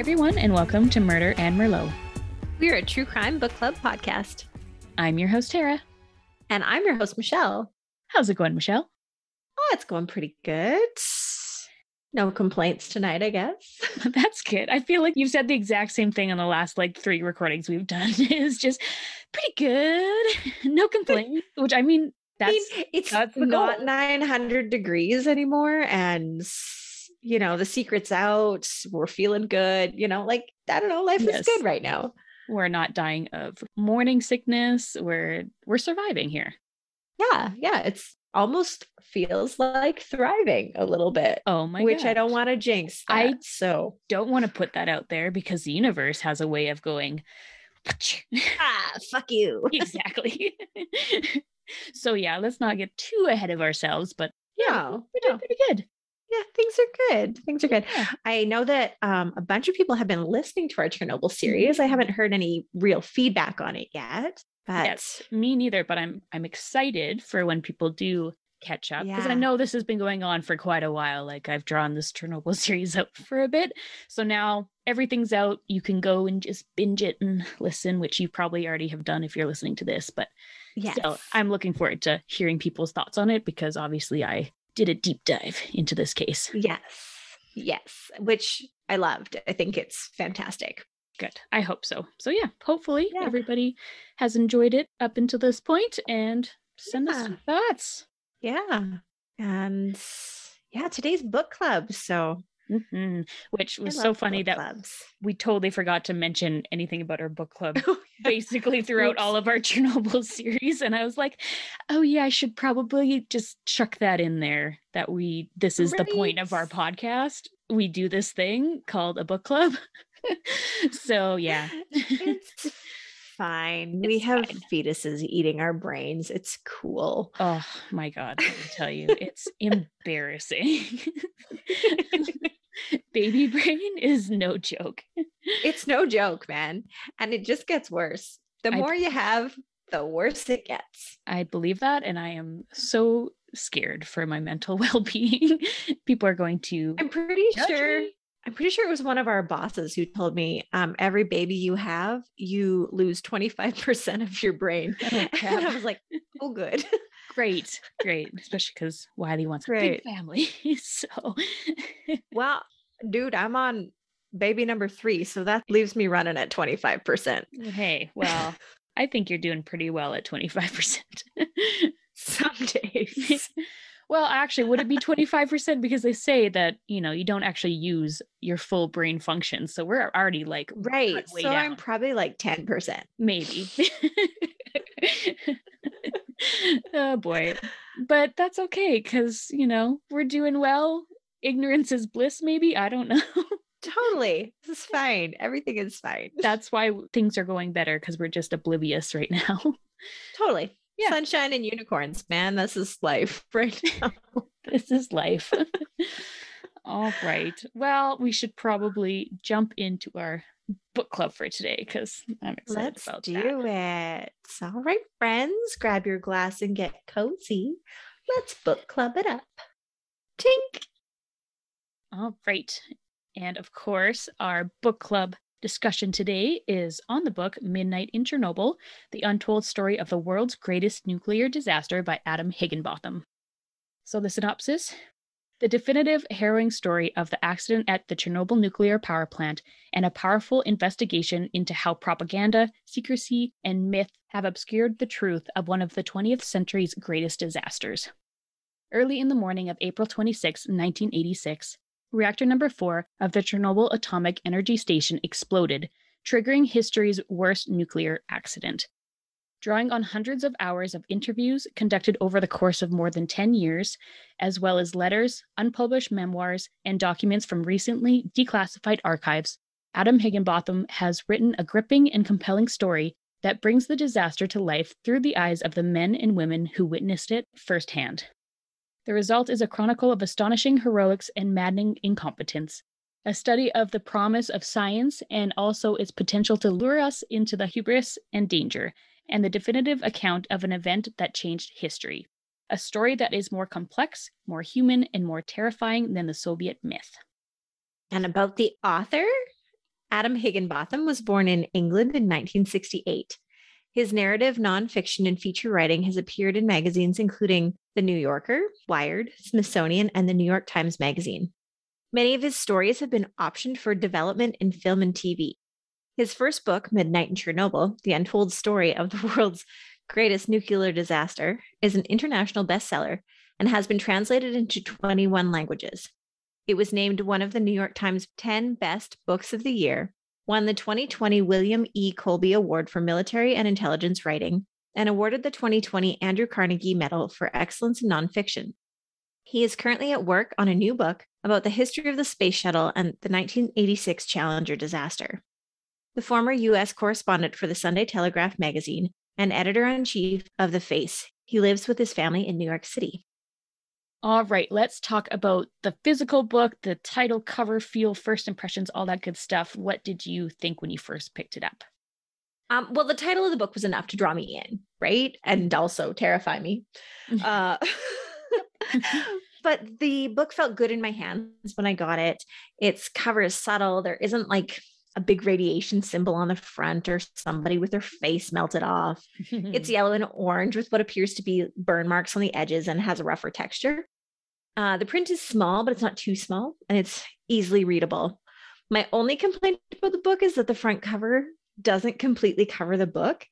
everyone, and welcome to Murder and Merlot. We're a true crime book club podcast. I'm your host, Tara. And I'm your host, Michelle. How's it going, Michelle? Oh, it's going pretty good. No complaints tonight, I guess. That's good. I feel like you've said the exact same thing on the last like three recordings we've done. is just pretty good. No complaints. Which I mean, that's I mean, it's that's not goal. 900 degrees anymore. And, you know, the secret's out. We're feeling good. You know, like, I don't know, life Yes. is good right now. we're not dying of morning sickness. We're we're surviving here. Yeah. Yeah. It's almost feels like thriving a little bit, Oh my which I don't want to jinx. That, I- so, don't want to put that out there because the universe has a way of going ah, fuck you. exactly. so yeah, let's not get too ahead of ourselves, but yeah, No, we're doing no. pretty good. Yeah, things are good. Things are good. Yeah. I know that um, a bunch of people have been listening to our Chernobyl series. I haven't heard any real feedback on it yet, but Yes, me neither, but I'm I'm excited for when people do catch up because I know this has been going on for quite a while. Like I've drawn this Chernobyl series out for a bit. So now everything's out. You can go and just binge it and listen, which you probably already have done if you're listening to this, but yeah, still I'm looking forward to hearing people's thoughts on it because obviously I did a deep dive into this case. yes, yes, which I loved. I think it's fantastic. Good. I hope so. So yeah, hopefully Yeah. everybody has enjoyed it up until this point and send us Yeah. some thoughts. Yeah, and yeah, today's book club. So Mhm. Which was so funny that clubs. we totally forgot to mention anything about our book club Oh, basically throughout all of our Chernobyl series. And I was like, oh yeah, I should probably just chuck that in there that we this is the point of our podcast. We do this thing called a book club. so yeah. it's fine. we have fine. fetuses eating our brains. It's cool. Oh my god, let me tell you, it's embarrassing. Baby brain is no joke. It's no joke, man. And it just gets worse. The I- more you have, the worse it gets. I believe that, and I am so scared for my mental well-being. People are going to I'm pretty sure. me. I'm pretty sure it was one of our bosses who told me um, every baby you have, you lose 25% of your brain. Oh, and. I was like, oh, good. Great, great, especially because Wiley wants a Great. big family. so, well, dude, I'm on baby number three. So that leaves me running at 25%. hey, well, I think you're doing pretty well at 25%. Some days. well, actually, would it be 25% because they say that, you know, you don't actually use your full brain function. So we're already like right. So I'm probably like 10%. maybe. oh boy. But that's okay cuz, you know, we're doing well. Ignorance is bliss maybe. I don't know. Totally. This is fine. Everything is fine. that's why things are going better cuz we're just oblivious right now. Totally. Yeah. Sunshine and unicorns, man. This is life right now. this is life. All right. Well, we should probably jump into our book club for today cuz I'm excited Let's about do that. it. All right, friends, grab your glass and get cozy. Let's book club it up. Tink. All right. And of course, our book club discussion today is on the book Midnight in Chernobyl The Untold Story of the World's Greatest Nuclear Disaster by Adam Higginbotham. So, the synopsis The definitive, harrowing story of the accident at the Chernobyl nuclear power plant and a powerful investigation into how propaganda, secrecy, and myth have obscured the truth of one of the 20th century's greatest disasters. Early in the morning of April 26, 1986, reactor number 4 of the Chernobyl Atomic Energy Station exploded, triggering history's worst nuclear accident. Drawing on hundreds of hours of interviews conducted over the course of more than 10 years, as well as letters, unpublished memoirs, and documents from recently declassified archives, Adam Higginbotham has written a gripping and compelling story that brings the disaster to life through the eyes of the men and women who witnessed it firsthand. The result is a chronicle of astonishing heroics and maddening incompetence, a study of the promise of science and also its potential to lure us into the hubris and danger, and the definitive account of an event that changed history. A story that is more complex, more human, and more terrifying than the Soviet myth. And about the author, Adam Higginbotham was born in England in 1968. His narrative, nonfiction, and feature writing has appeared in magazines including The New Yorker, Wired, Smithsonian, and the New York Times Magazine. Many of his stories have been optioned for development in film and TV. His first book, Midnight in Chernobyl The Untold Story of the World's Greatest Nuclear Disaster, is an international bestseller and has been translated into 21 languages. It was named one of the New York Times 10 best books of the year, won the 2020 William E. Colby Award for Military and Intelligence Writing, and awarded the 2020 Andrew Carnegie Medal for Excellence in Nonfiction. He is currently at work on a new book about the history of the space shuttle and the 1986 Challenger disaster. The former U.S. correspondent for the Sunday Telegraph magazine and editor in chief of The Face, he lives with his family in New York City. All right, let's talk about the physical book, the title, cover, feel, first impressions, all that good stuff. What did you think when you first picked it up? Um, well, the title of the book was enough to draw me in, right? And also terrify me. uh, but the book felt good in my hands when I got it. Its cover is subtle. There isn't like a big radiation symbol on the front or somebody with their face melted off. it's yellow and orange with what appears to be burn marks on the edges and has a rougher texture. Uh, the print is small, but it's not too small and it's easily readable. My only complaint about the book is that the front cover doesn't completely cover the book.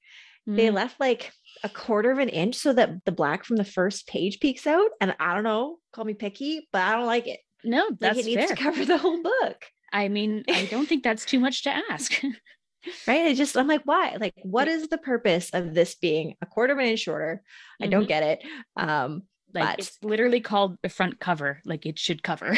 Mm. They left like a quarter of an inch so that the black from the first page peeks out. And I don't know, call me picky, but I don't like it. No, that's like it needs fair. to cover the whole book. I mean, I don't think that's too much to ask. right. I just, I'm like, why? Like, what is the purpose of this being a quarter of an inch shorter? I mm-hmm. don't get it. Um, like but, it's literally called the front cover, like it should cover.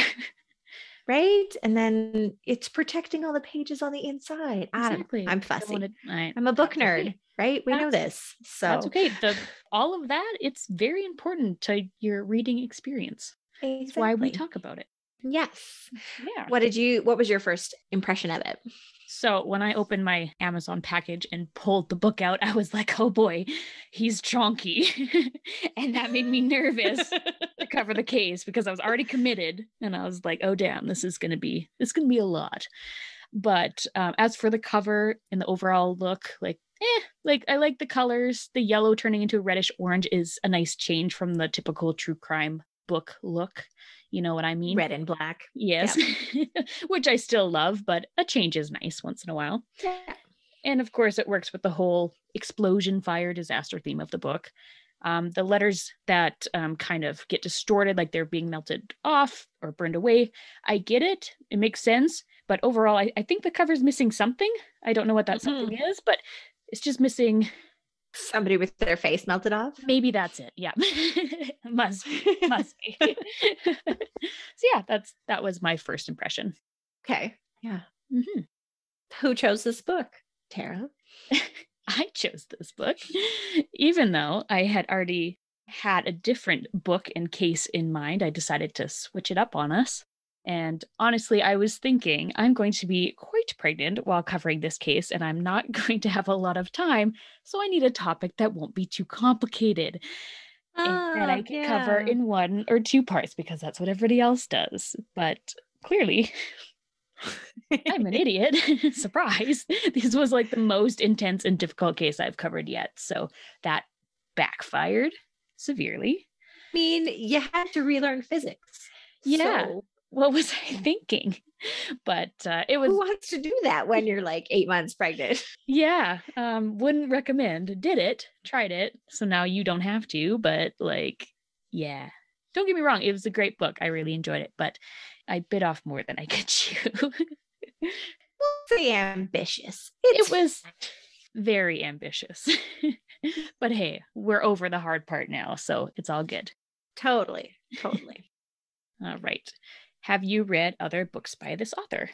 right. And then it's protecting all the pages on the inside. Exactly. I'm fussy. Wanna, I, am a book nerd, okay. right? We that's, know this. So that's okay. The, all of that, it's very important to your reading experience. Exactly. That's why we talk about it. Yes. Yeah. What did you what was your first impression of it? So when I opened my Amazon package and pulled the book out, I was like, oh boy, he's chonky. and that made me nervous to cover the case because I was already committed. And I was like, oh damn, this is gonna be this gonna be a lot. But um, as for the cover and the overall look, like eh, like I like the colors. The yellow turning into a reddish orange is a nice change from the typical true crime book look. You know what I mean? Red and black. Yes. Yeah. Which I still love, but a change is nice once in a while. Yeah. And of course, it works with the whole explosion, fire, disaster theme of the book. Um, the letters that um, kind of get distorted, like they're being melted off or burned away, I get it. It makes sense. But overall, I, I think the cover's missing something. I don't know what that mm-hmm. something is, but it's just missing somebody with their face melted off? Maybe that's it yeah. Must must be. So yeah that's that was my first impression. Okay yeah. Mm-hmm. who chose this book tara? I chose this book even though i had already had a different book and case in mind i decided to switch it up on us and honestly, I was thinking I'm going to be quite pregnant while covering this case, and I'm not going to have a lot of time. So I need a topic that won't be too complicated and that I ah, can yeah. cover in one or two parts because that's what everybody else does. But clearly, I'm an idiot. Surprise. This was like the most intense and difficult case I've covered yet. So that backfired severely. I mean, you had to relearn physics. Yeah. So what was I thinking? But uh, it was. Who wants to do that when you're like eight months pregnant? Yeah, um, wouldn't recommend. Did it? Tried it. So now you don't have to. But like, yeah. Don't get me wrong. It was a great book. I really enjoyed it, but I bit off more than I could chew. Very ambitious. It's- it was very ambitious. but hey, we're over the hard part now, so it's all good. Totally. Totally. all right. Have you read other books by this author?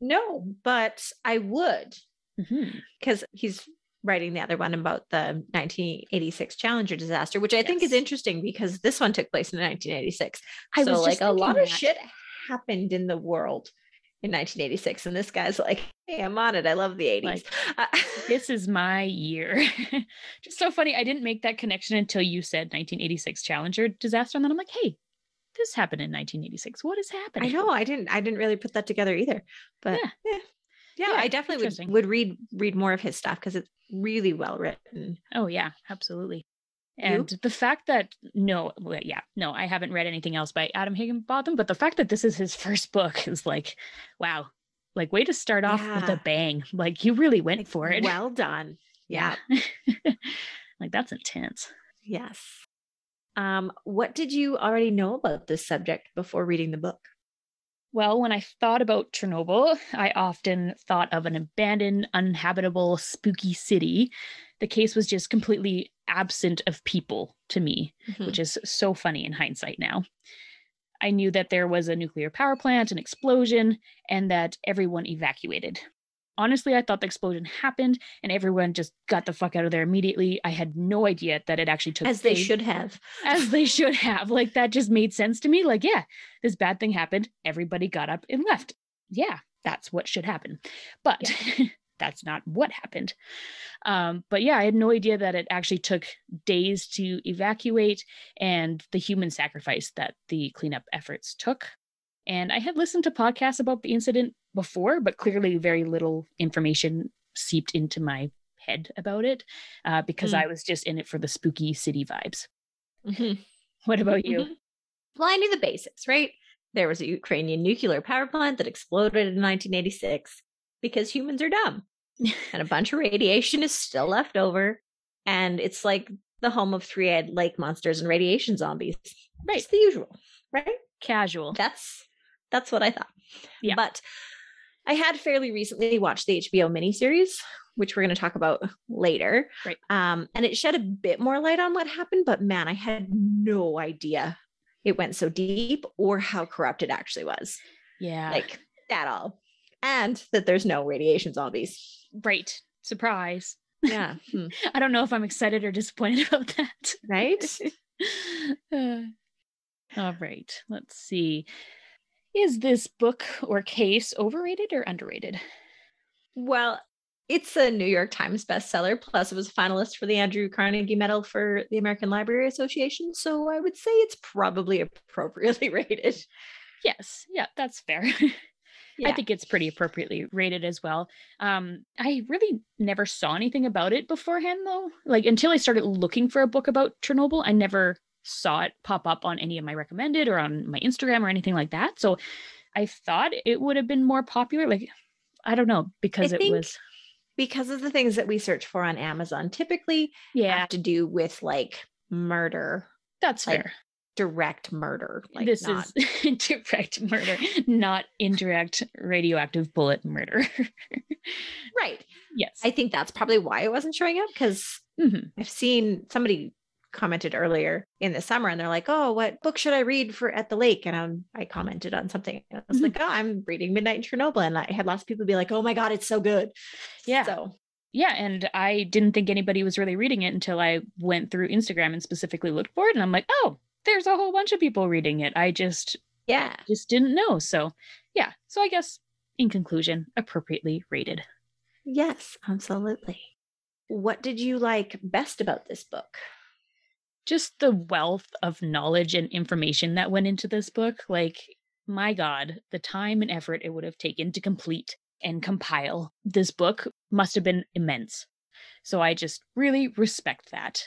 No, but I would because mm-hmm. he's writing the other one about the 1986 Challenger disaster, which I yes. think is interesting because this one took place in 1986. I so, like, a lot that. of shit happened in the world in 1986, and this guy's like, "Hey, I'm on it. I love the 80s. Like, uh, this is my year." Just so funny. I didn't make that connection until you said 1986 Challenger disaster, and then I'm like, "Hey, this happened in 1986. What is happening? I know. I didn't. I didn't really put that together either. But yeah. yeah, Yeah, I definitely would, would read read more of his stuff because it's really well written. Oh yeah, absolutely. You? And the fact that no, well, yeah, no, I haven't read anything else by Adam Higginbotham, but the fact that this is his first book is like, wow, like way to start off with a bang. Like you really went Like, for it. Well done. Yeah. like that's intense. Yes. Um, what did you already know about this subject before reading the book? Well, when I thought about Chernobyl, I often thought of an abandoned, uninhabitable, spooky city. The case was just completely absent of people to me, which is so funny in hindsight now. I knew that there was a nuclear power plant, an explosion, and that everyone evacuated. Honestly, I thought the explosion happened and everyone just got the fuck out of there immediately. I had no idea that it actually took As they should have. as they should have. Like that just made sense to me. Like, yeah, this bad thing happened. Everybody got up and left. Yeah, that's what should happen. But that's not what happened. Um, but yeah, I had no idea that it actually took days to evacuate and the human sacrifice that the cleanup efforts took. And I had listened to podcasts about the incident before, but clearly very little information seeped into my head about it uh, because Mm. I was just in it for the spooky city vibes. Mhm. What about you? Mhm. Well, I knew the basics, right? There was a Ukrainian nuclear power plant that exploded in 1986 because humans are dumb and a bunch of radiation is still left over. And it's like the home of three eyed lake monsters and radiation zombies. Right. It's the usual, right? Casual. That's that's what I thought. Yeah. But I had fairly recently watched the HBO miniseries, which we're going to talk about later. Right. Um, and it shed a bit more light on what happened, but man, I had no idea it went so deep or how corrupt it actually was. yeah. Like at all. And that there's no radiation zombies. right. Surprise. Yeah. Hmm. I don't know if I'm excited or disappointed about that. Right? Uh, all right. Let's see. Is this book or case overrated or underrated? Well, it's a New York Times bestseller. Plus, it was a finalist for the Andrew Carnegie Medal for the American Library Association. So I would say it's probably appropriately rated. Yes. Yeah, that's fair. I think it's pretty appropriately rated as well. Um, I really never saw anything about it beforehand, though. Like until I started looking for a book about Chernobyl, I never saw it pop up on any of my recommended or on my Instagram or anything like that. So I thought it would have been more popular. Like I don't know because it was because of the things that we search for on Amazon typically yeah, have to do with like murder, that's like, fair. direct murder. Like this not, is direct murder, not indirect radioactive bullet murder. right. yes. I think that's probably why it wasn't showing up because Mhm. I've seen somebody commented earlier in the summer and they're like, "Oh, what book should I read for at the lake?" And um, I commented on something. And I was Mhm. like, "Oh, I'm reading Midnight in Chernobyl," and I had lots of people be like, "Oh my god, it's so good." Yeah. So Yeah, and I didn't think anybody was really reading it until I went through Instagram and specifically looked for it, and I'm like, oh, there's a whole bunch of people reading it. I just yeah, just didn't know. So yeah, so I guess in conclusion, appropriately rated. yes, absolutely. What did you like best about this book? Just the wealth of knowledge and information that went into this book, like my God, the time and effort it would have taken to complete and compile this book must have been immense. So I just really respect that.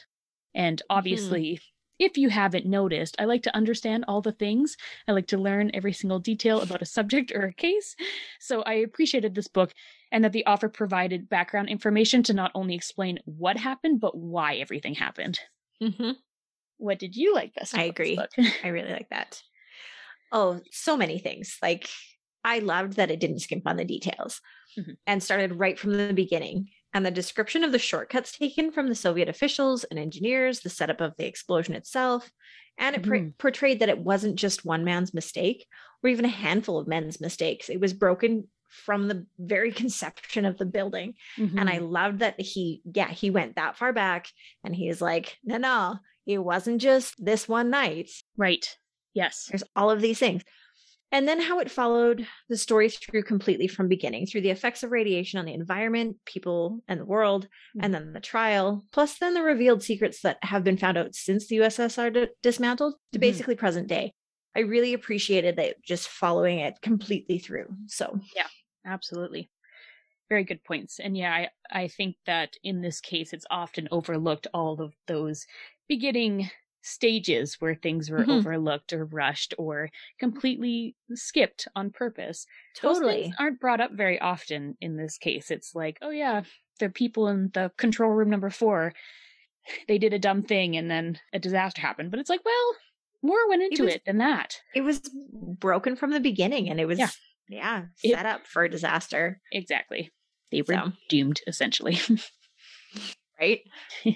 And obviously, if you haven't noticed, I like to understand all the things. I like to learn every single detail about a subject or a case. So I appreciated this book and that the author provided background information to not only explain what happened, but why everything happened. Mm-hmm. What did you like best? I agree. I really like that. Oh, so many things. Like I loved that it didn't skimp on the details Mhm. and started right from the beginning. And the description of the shortcuts taken from the Soviet officials and engineers, the setup of the explosion itself, and it por- Mhm. portrayed that it wasn't just one man's mistake or even a handful of men's mistakes. It was broken from the very conception of the building. And I loved that he, yeah, he went that far back and he's like, no, no, it wasn't just this one night. right. Yes. There's all of these things. And then how it followed the story through completely from beginning through the effects of radiation on the environment, people, and the world, and then the trial, plus then the revealed secrets that have been found out since the USSR d- dismantled to Mhm. basically present day. I really appreciated that just following it completely through. So yeah, Absolutely. very good points. And yeah, I, I think that in this case, it's often overlooked all of those beginning stages where things were Mhm. overlooked or rushed or completely skipped on purpose. Those Totally. things aren't brought up very often in this case. It's like, oh yeah, the people in the control room number four, they did a dumb thing and then a disaster happened. But it's like, well, more went into was- it than that. It was broken from the beginning and it was, Yeah. yeah, It- set up for a disaster, Exactly. They were So. doomed, essentially. right?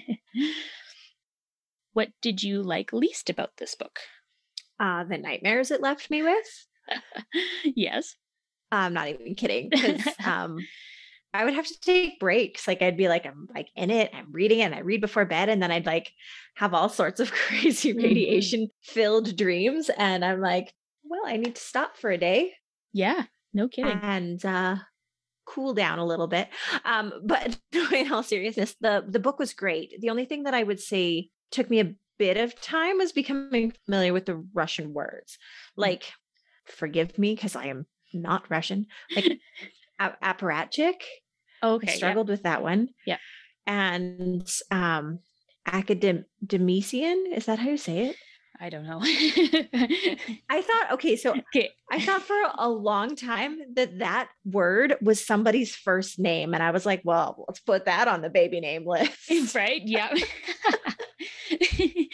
what did you like least about this book? Uh, the nightmares it left me with. yes. I'm not even kidding. um, I would have to take breaks. Like I'd be like, I'm like in it, I'm reading it, and I read before bed, and then I'd like have all sorts of crazy Mhm. radiation filled dreams. And I'm like, well, I need to stop for a day Yeah. No kidding. and uh cool down a little bit. Um, but in all seriousness, the the book was great. The only thing that I would say took me a bit of time was becoming familiar with the Russian words. Like, forgive me because I am not Russian. Like a- apparatchik. okay. I yeah. struggled with that one. Yeah. And um academician, is that how you say it? I don't know. I thought okay, so okay. I thought for a long time that that word was somebody's first name. And I was like, well, let's put that on the baby name list. right? Yeah.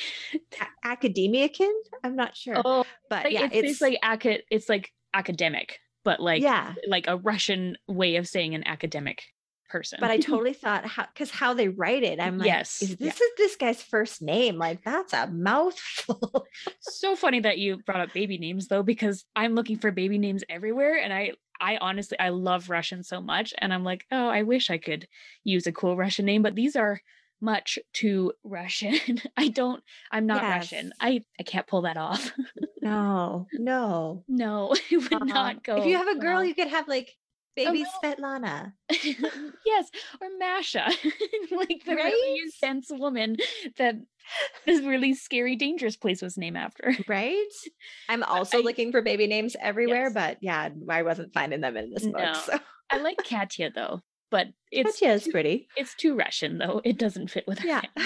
A- Academiakin? I'm not sure. oh, but like, yeah, it's, it's, like it's like academic, but like yeah. like a Russian way of saying an academic person. But I totally thought how because how they write it, I'm like, Yes, is yeah. this is this guy's first name? Like that's a mouthful. so funny that you brought up baby names though because i'm looking for baby names everywhere and i i honestly i love russian so much and i'm like oh i wish i could use a cool russian name but these are much too russian i don't i'm not russian i i can't pull that off no, no. no it would Uh-uh. not go If you have a girl, well. you could have like baby no. Svetlana. yes or masha like the really Right? intense woman that this really scary dangerous place was named after Right? I'm also I- looking for baby names everywhere, Yes. but yeah, I wasn't finding them in this book. No. So i like katya though but it's Katya is pretty. It's too Russian, though. It doesn't fit with her. Yeah.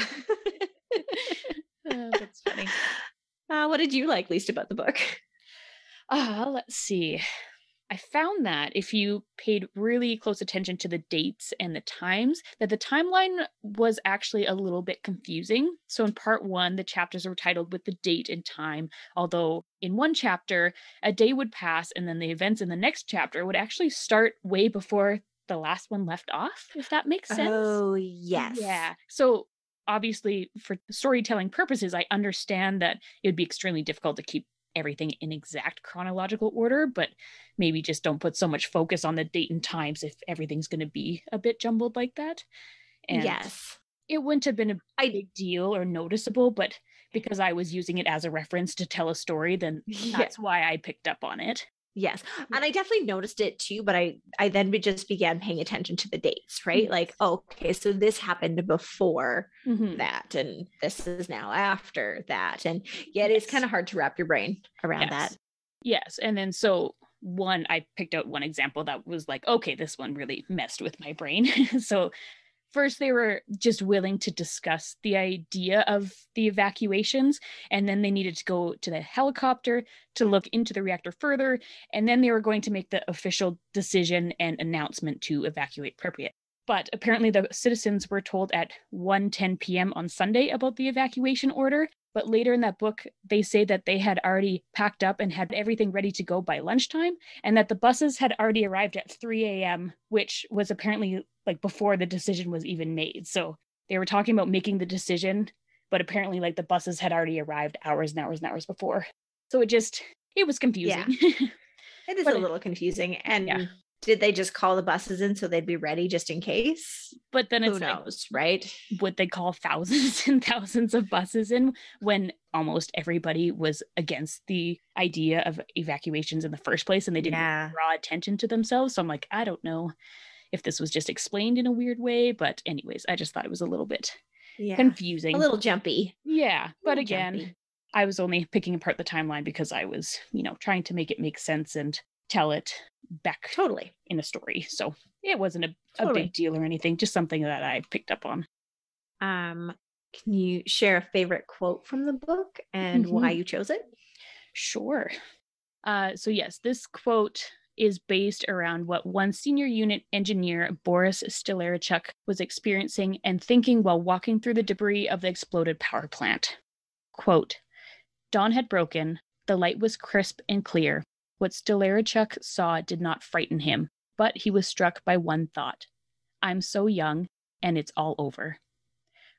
Oh, that's funny. uh, what did you like least about the book? Ah, let's see. I found that if you paid really close attention to the dates and the times, that the timeline was actually a little bit confusing. So in part one, the chapters were titled with the date and time, although in one chapter, a day would pass and then the events in the next chapter would actually start way before the last one left off, if that makes sense. Oh, yes. Yeah. So obviously, for storytelling purposes, I understand that it would be extremely difficult to keep everything in exact chronological order, but maybe just don't put so much focus on the date and times if everything's going to be a bit jumbled like that. And yes. it wouldn't have been a big deal or noticeable, but eh. because I was using it as a reference to tell a story, then Yeah. that's why I picked up on it. Yes. And I definitely noticed it too, but I I then just began paying attention to the dates, right? Like, okay, so this happened before Mhm. that and this is now after that. And yeah, it is kind of hard to wrap your brain around Yes. that. Yes. And then so one, I picked out one example that was like, okay, this one really messed with my brain. so first they were just willing to discuss the idea of the evacuations and then they needed to go to the helicopter to look into the reactor further and then they were going to make the official decision and announcement to evacuate Pripyat. But apparently the citizens were told at 1:10 p.m. on Sunday about the evacuation order, but later in that book they say that they had already packed up and had everything ready to go by lunchtime and that the buses had already arrived at 3 a.m., which was apparently like before the decision was even made. So they were talking about making the decision, but apparently like the buses had already arrived hours and hours and hours before. So it just it was confusing. Yeah. It is But a little confusing. And Yeah. did they just call the buses in so they'd be ready just in case? but then Who it's like, knows, right? would they call thousands and thousands of buses in when almost everybody was against the idea of evacuations in the first place and they didn't Yeah. draw attention to themselves. So I'm like, I don't know if this was just explained in a weird way, but anyways, I just thought it was a little bit Yeah. confusing. A little jumpy. yeah, but again, jumpy. I was only picking apart the timeline because I was, you know, trying to make it make sense and tell it back Totally. in a story. So It wasn't a, a big deal or anything, just something that I picked up on. Um, can you share a favorite quote from the book and why you chose it? Sure. Uh, so, yes, this quote is based around what one senior unit engineer, Boris Stolyarchuk, was experiencing and thinking while walking through the debris of the exploded power plant. Quote Dawn had broken, the light was crisp and clear. What Stolyarchuk saw did not frighten him, but he was struck by one thought I'm so young, and it's all over.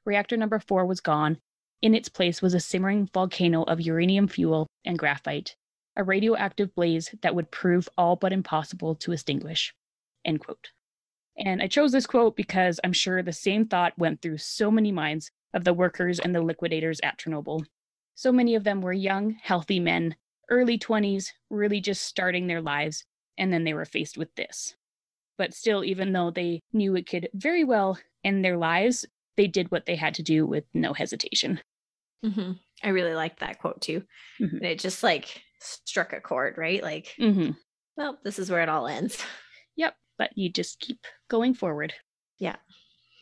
Reactor number four was gone. In its place was a simmering volcano of uranium fuel and graphite, a radioactive blaze that would prove all but impossible to extinguish. End quote. And I chose this quote because I'm sure the same thought went through so many minds of the workers and the liquidators at Chernobyl. So many of them were young, healthy men, early 20s, really just starting their lives, and then they were faced with this. But still, even though they knew it could very well end their lives, they did what they had to do with no hesitation. Mm-hmm. I really liked that quote too. Mhm. And it just like struck a chord, right? Like, hmm well, this is where it all ends. Yep, but you just keep going forward. Yeah.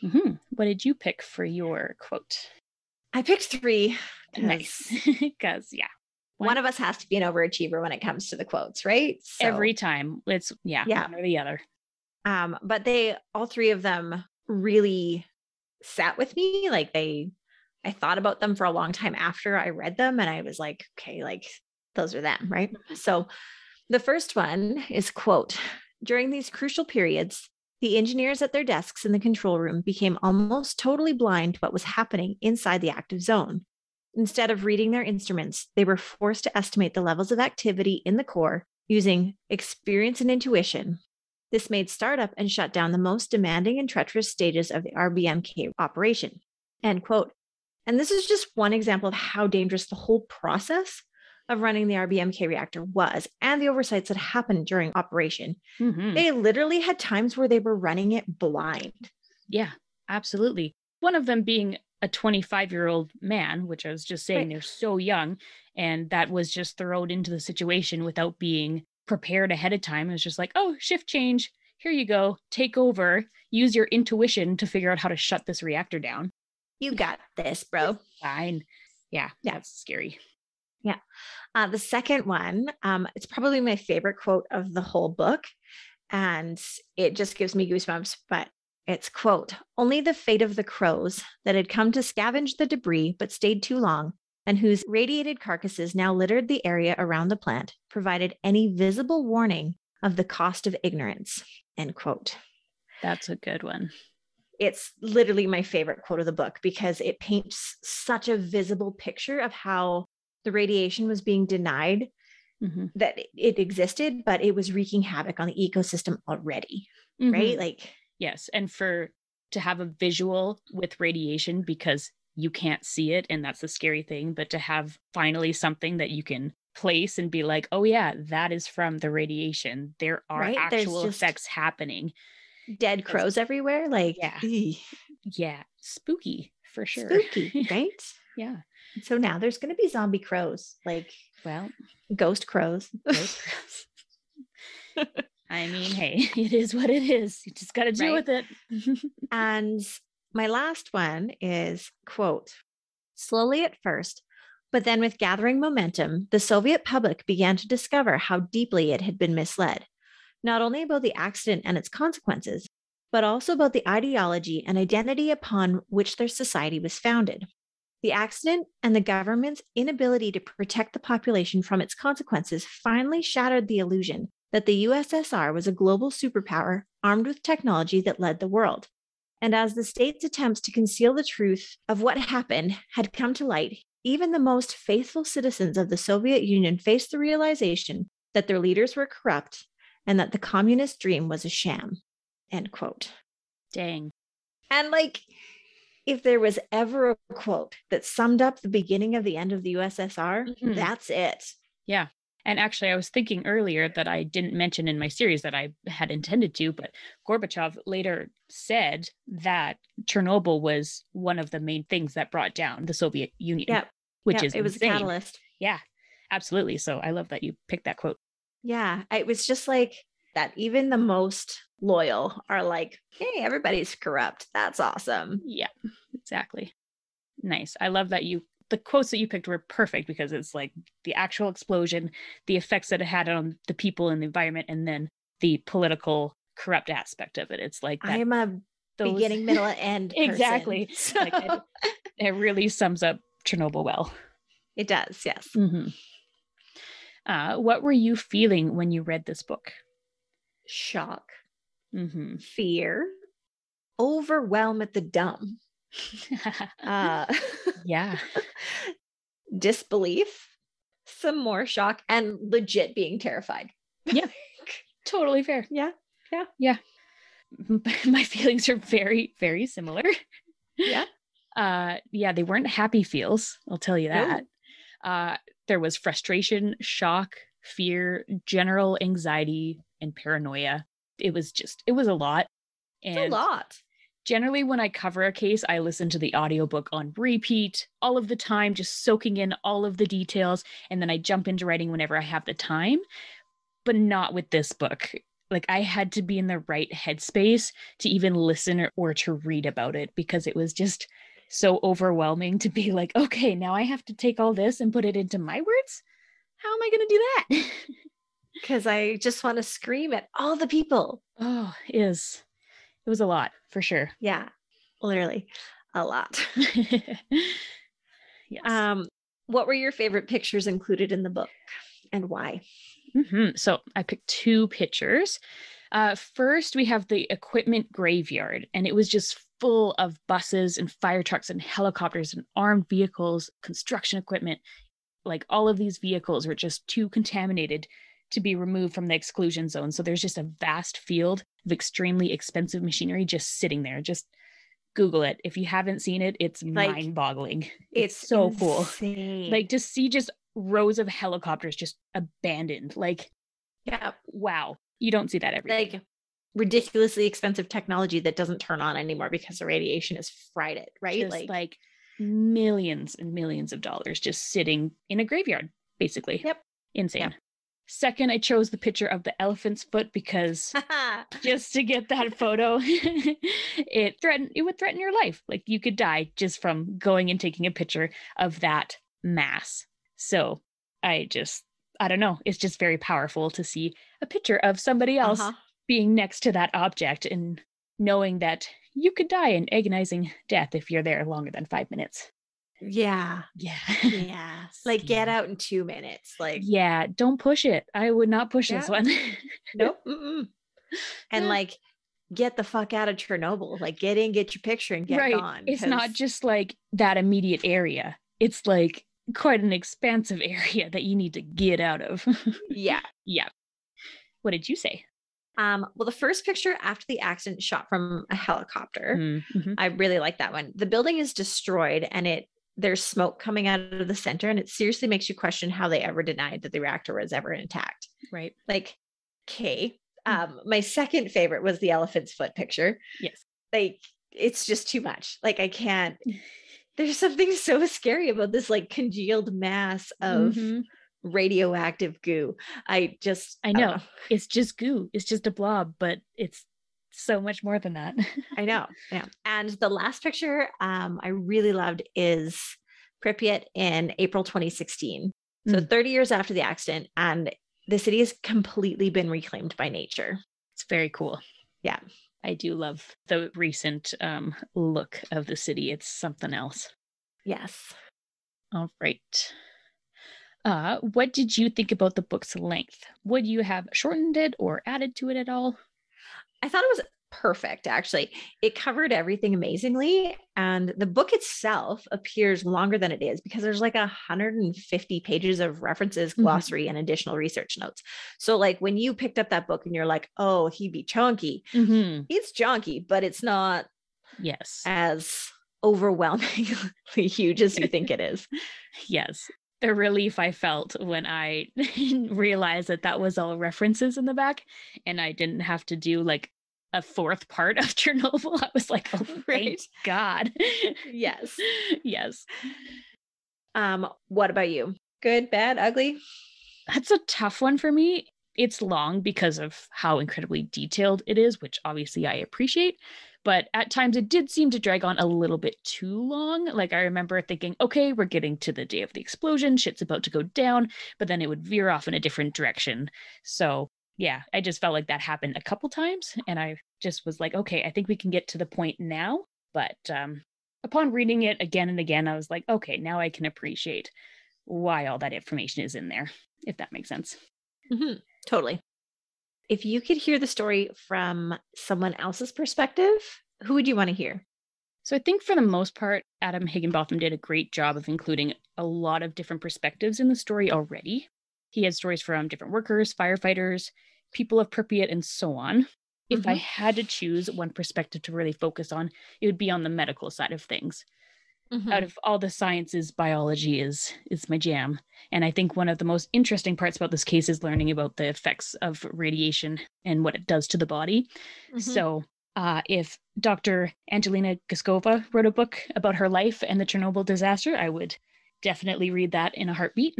hmm What did you pick for your quote? I picked three. 'cause Nice. Because, yeah, One of us has to be an overachiever when it comes to the quotes, right? So, every time it's, yeah, Yeah. one or the other. um, but they all three of them really sat with me. Like they I thought about them for a long time after I read them and I was like, okay, like those are them, right? Mm-hmm. So the first one is quote, during these crucial periods, the engineers at their desks in the control room became almost totally blind to what was happening inside the active zone. Instead of reading their instruments, they were forced to estimate the levels of activity in the core using experience and intuition. This made startup and shut down the most demanding and treacherous stages of the RBMK operation. End quote. And this is just one example of how dangerous the whole process of running the RBMK reactor was and the oversights that happened during operation. Mhm. They literally had times where they were running it blind. Yeah, absolutely. One of them being a 25 year old man, which I was just saying Right. they're so young, and that was just thrown into the situation without being prepared ahead of time. It was just like, oh, shift change. Here you go. Take over. Use your intuition to figure out how to shut this reactor down. You got this, bro. Fine. Yeah, Yeah. that's scary. Uh, the second one, um, it's probably my favorite quote of the whole book. And it just gives me goosebumps, but it's quote, only the fate of the crows that had come to scavenge the debris but stayed too long and whose radiated carcasses now littered the area around the plant provided any visible warning of the cost of ignorance, end quote. That's a good one. It's literally my favorite quote of the book because it paints such a visible picture of how the radiation was being denied Mhm. that it- existed, but it was wreaking havoc on the ecosystem already, right? Mhm. Like, Yes. And for to have a visual with radiation because you can't see it, and that's the scary thing, but to have finally something that you can place and be like, oh, yeah, that is from the radiation. There are Right? Actual effects happening. dead crows everywhere. Like, Yeah. eeh, Yeah. Spooky for sure. spooky, right? yeah. So now there's going to be zombie crows, like Well, ghost crows. those crows. I mean, hey, it is what it is. You just got to deal Right. with it. And my last one is quote, slowly at first, but then with gathering momentum, the Soviet public began to discover how deeply it had been misled, not only about the accident and its consequences, but also about the ideology and identity upon which their society was founded. The accident and the government's inability to protect the population from its consequences finally shattered the illusion that the USSR was a global superpower armed with technology that led the world. And as the state's attempts to conceal the truth of what happened had come to light, even the most faithful citizens of the Soviet Union faced the realization that their leaders were corrupt and that the communist dream was a sham. End quote. Dang. And like, if there was ever a quote that summed up the beginning of the end of the USSR, Mhm. that's it. Yeah. And actually, I was thinking earlier that I didn't mention in my series that I had intended to, but Gorbachev later said that Chernobyl was one of the main things that brought down the Soviet Union. Yep, Which is it was insane. a catalyst. Yeah, absolutely. So I love that you picked that quote. Yeah, it was just like that even the most loyal are like, hey, everybody's corrupt. That's awesome. Yeah, exactly. Nice. I love that you the quotes that you picked were perfect because it's like the actual explosion, the effects that it had on the people and the environment, and then the political corrupt aspect of it. It's like that, I'm a those- beginning, middle, and end. Exactly. So- Like, it- it really sums up Chernobyl well. it does, yes. hmm Uh, what were you feeling when you read this book? Shock, hmm fear, overwhelm at the dumb, uh, yeah. disbelief, some more shock, and legit being terrified. Yeah. Totally fair. Yeah. Yeah. Yeah. My feelings are very, very similar. Yeah. Uh, yeah, they weren't happy feels. I'll tell you No. that. Uh, there was frustration, shock, fear, general anxiety, and paranoia. It was just, it was a lot. It's a lot. generally when I cover a case, I listen to the audiobook on repeat all of the time, just soaking in all of the details. And then I jump into writing whenever I have the time, but not with this book. Like I had to be in the right headspace to even listen or, or to read about it because it was just so overwhelming to be like, okay, now I have to take all this and put it into my words. How am I going to do that? Because I just want to scream at all the people. oh, it is. It was a lot for sure. Yeah. Literally a lot. yes. Um, what were your favorite pictures included in the book and why? hmm So I picked two pictures. Uh, first, we have the equipment graveyard, and it was just full of buses and fire trucks and helicopters and armed vehicles, construction equipment. Like all of these vehicles were just too contaminated to be removed from the exclusion zone. So there's just a vast field of extremely expensive machinery just sitting there. Just Google it. If you haven't seen it, it's Like, mind boggling. It's so cool. Like to see just rows of helicopters just abandoned. Like, yeah, wow. You don't see that every day. like ridiculously expensive technology that doesn't turn on anymore because the radiation has fried it, right? Just like, millions and millions of dollars just sitting in a graveyard, basically. Yep. Insane. Yep. Second, I chose the picture of the elephant's foot because just to get that photo, it threatened it would threaten your life. Like you could die just from going and taking a picture of that mass. So I just I don't know. It's just very powerful to see a picture of somebody else Uh-huh. being next to that object and knowing that you could die an agonizing death if you're there longer than five minutes. Yeah. Yeah. Yeah. like get out in two minutes. Like Yeah. Don't push it. I would not push this one. nope. mm-mm. And Yeah. like get the fuck out of Chernobyl. Like get in, get your picture and get right. gone. It's not just like that immediate area. It's like quite an expansive area that you need to get out of. yeah. yeah. What did you say? Um, well, the first picture after the accident shot from a helicopter. Mhm. I really like that one. The building is destroyed and it there's smoke coming out of the center, and it seriously makes you question how they ever denied that the reactor was ever intact. Right. Like, okay. Mm. Um, my second favorite was the elephant's foot picture. Yes. Like, it's just too much. Like, I can't. There's something so scary about this like congealed mass of Mhm. radioactive goo. I just I don't know. It's just goo. It's just a blob, but it's so much more than that. I know. Yeah. And the last picture um, I really loved is Pripyat in April 2016. So Mm. 30 years after the accident, and the city has completely been reclaimed by nature. It's very cool. Yeah. I do love the recent um, look of the city. It's something else. Yes. All right. Uh, what did you think about the book's length? Would you have shortened it or added to it at all? I thought it was perfect, actually. It covered everything amazingly. And the book itself appears longer than it is because there's like 150 pages of references, Mhm. glossary, and additional research notes. So, like when you picked up that book and you're like, oh, he'd be chunky, Mm-hmm. it's chunky, but it's not Yes. as overwhelmingly huge as you think it is. Yes. The relief I felt when I realized that that was all references in the back and I didn't have to do like a fourth part of Chernobyl. I was like, oh, thank Right. God. Yes. yes. Um, what about you? Good, bad, ugly? That's a tough one for me. it's long because of how incredibly detailed it is, which obviously I appreciate. But at times it did seem to drag on a little bit too long. Like I remember thinking, okay, we're getting to the day of the explosion, shit's about to go down, but then it would veer off in a different direction. So yeah, I just felt like that happened a couple times. And I just was like, okay, I think we can get to the point now. But um, upon reading it again and again, I was like, okay, now I can appreciate why all that information is in there, if that makes sense. Mm-hmm. Totally. If you could hear the story from someone else's perspective, who would you want to hear? So I think for the most part, Adam Higginbotham did a great job of including a lot of different perspectives in the story already. He had stories from different workers, firefighters, people of Pripyat, and so on. If mm-hmm. I had to choose one perspective to really focus on, it would be on the medical side of things. Mm-hmm. Out of all the sciences, biology is is my jam. And I think one of the most interesting parts about this case is learning about the effects of radiation and what it does to the body. Mm-hmm. So uh, if Dr. Angelina Guskova wrote a book about her life and the Chernobyl disaster, I would definitely read that in a heartbeat.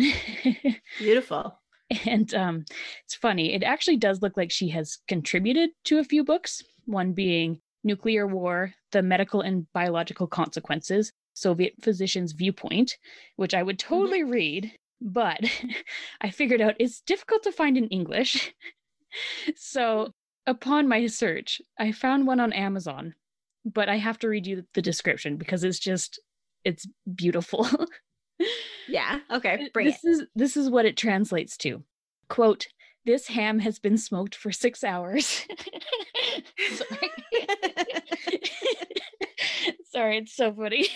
Beautiful. And um, it's funny, it actually does look like she has contributed to a few books, one being Nuclear War, The Medical and Biological Consequences, Soviet Physician's Viewpoint, which I would mm-hmm. totally mm-hmm. read, but I figured out it's difficult to find in English. so upon my search, I found one on Amazon, but I have to read you the description because it's just it's beautiful. Yeah. Okay. Bring this it. is this is what it translates to. Quote, this ham has been smoked for six hours. Sorry. Sorry, it's so funny.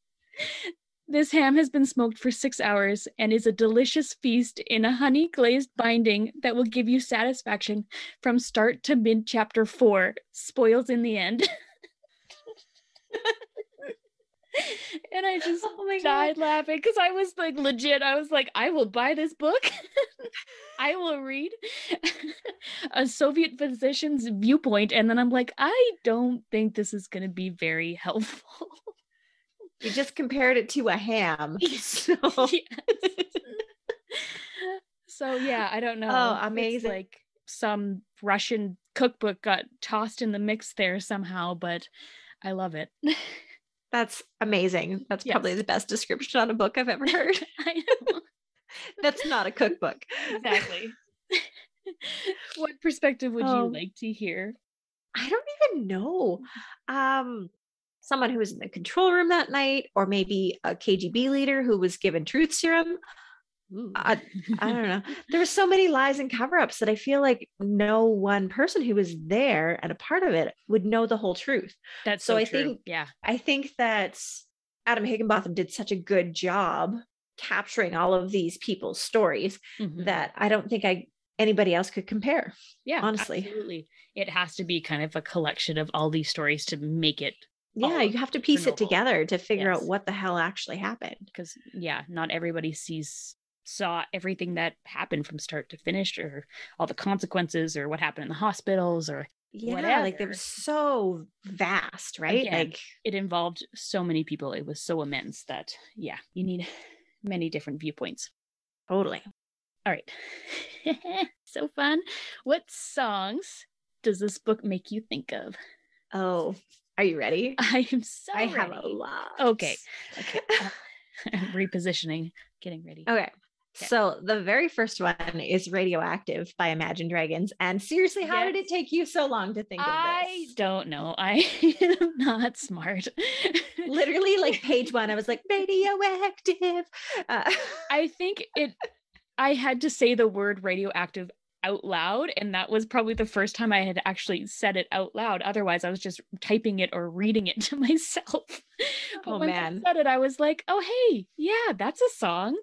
this ham has been smoked for six hours and is a delicious feast in a honey glazed binding that will give you satisfaction from start to mid chapter four. Spoils in the end. and I just oh died God. laughing because I was like legit. I was like, I will buy this book. I will read a Soviet physician's viewpoint, and then I'm like, I don't think this is going to be very helpful. You just compared it to a ham. So, so yeah, I don't know. Oh, amazing! It's like some Russian cookbook got tossed in the mix there somehow, but I love it. That's amazing. That's yes. probably the best description on a book I've ever heard. I know. That's not a cookbook. Exactly. what perspective would um, you like to hear? I don't even know. Um, someone who was in the control room that night, or maybe a KGB leader who was given truth serum. I, I don't know. There were so many lies and cover ups that I feel like no one person who was there and a part of it would know the whole truth. That's so, so I true. think, yeah, I think that Adam Higginbotham did such a good job capturing all of these people's stories mm-hmm. that I don't think I anybody else could compare. Yeah, honestly, absolutely. It has to be kind of a collection of all these stories to make it yeah you have to piece it together to figure yes. out what the hell actually happened because yeah not everybody sees saw everything that happened from start to finish or all the consequences or what happened in the hospitals or yeah whatever. like they were so vast right? Again, like it involved so many people. It was so immense that yeah you need many different viewpoints. Totally. All right. So fun. What songs does this book make you think of? Oh are you ready? I am so i ready. have a lot. Okay. Okay. Repositioning getting ready. Okay Okay. So the very first one is Radioactive by Imagine Dragons. And seriously, how yes. did it take you so long to think of this? I don't know. I am not smart. Literally, like page one, I was like, radioactive. Uh, I think it, I had to say the word radioactive out loud. And that was probably the first time I had actually said it out loud. Otherwise, I was just typing it or reading it to myself. oh, man. I said it, I was like, oh, hey, yeah, that's a song.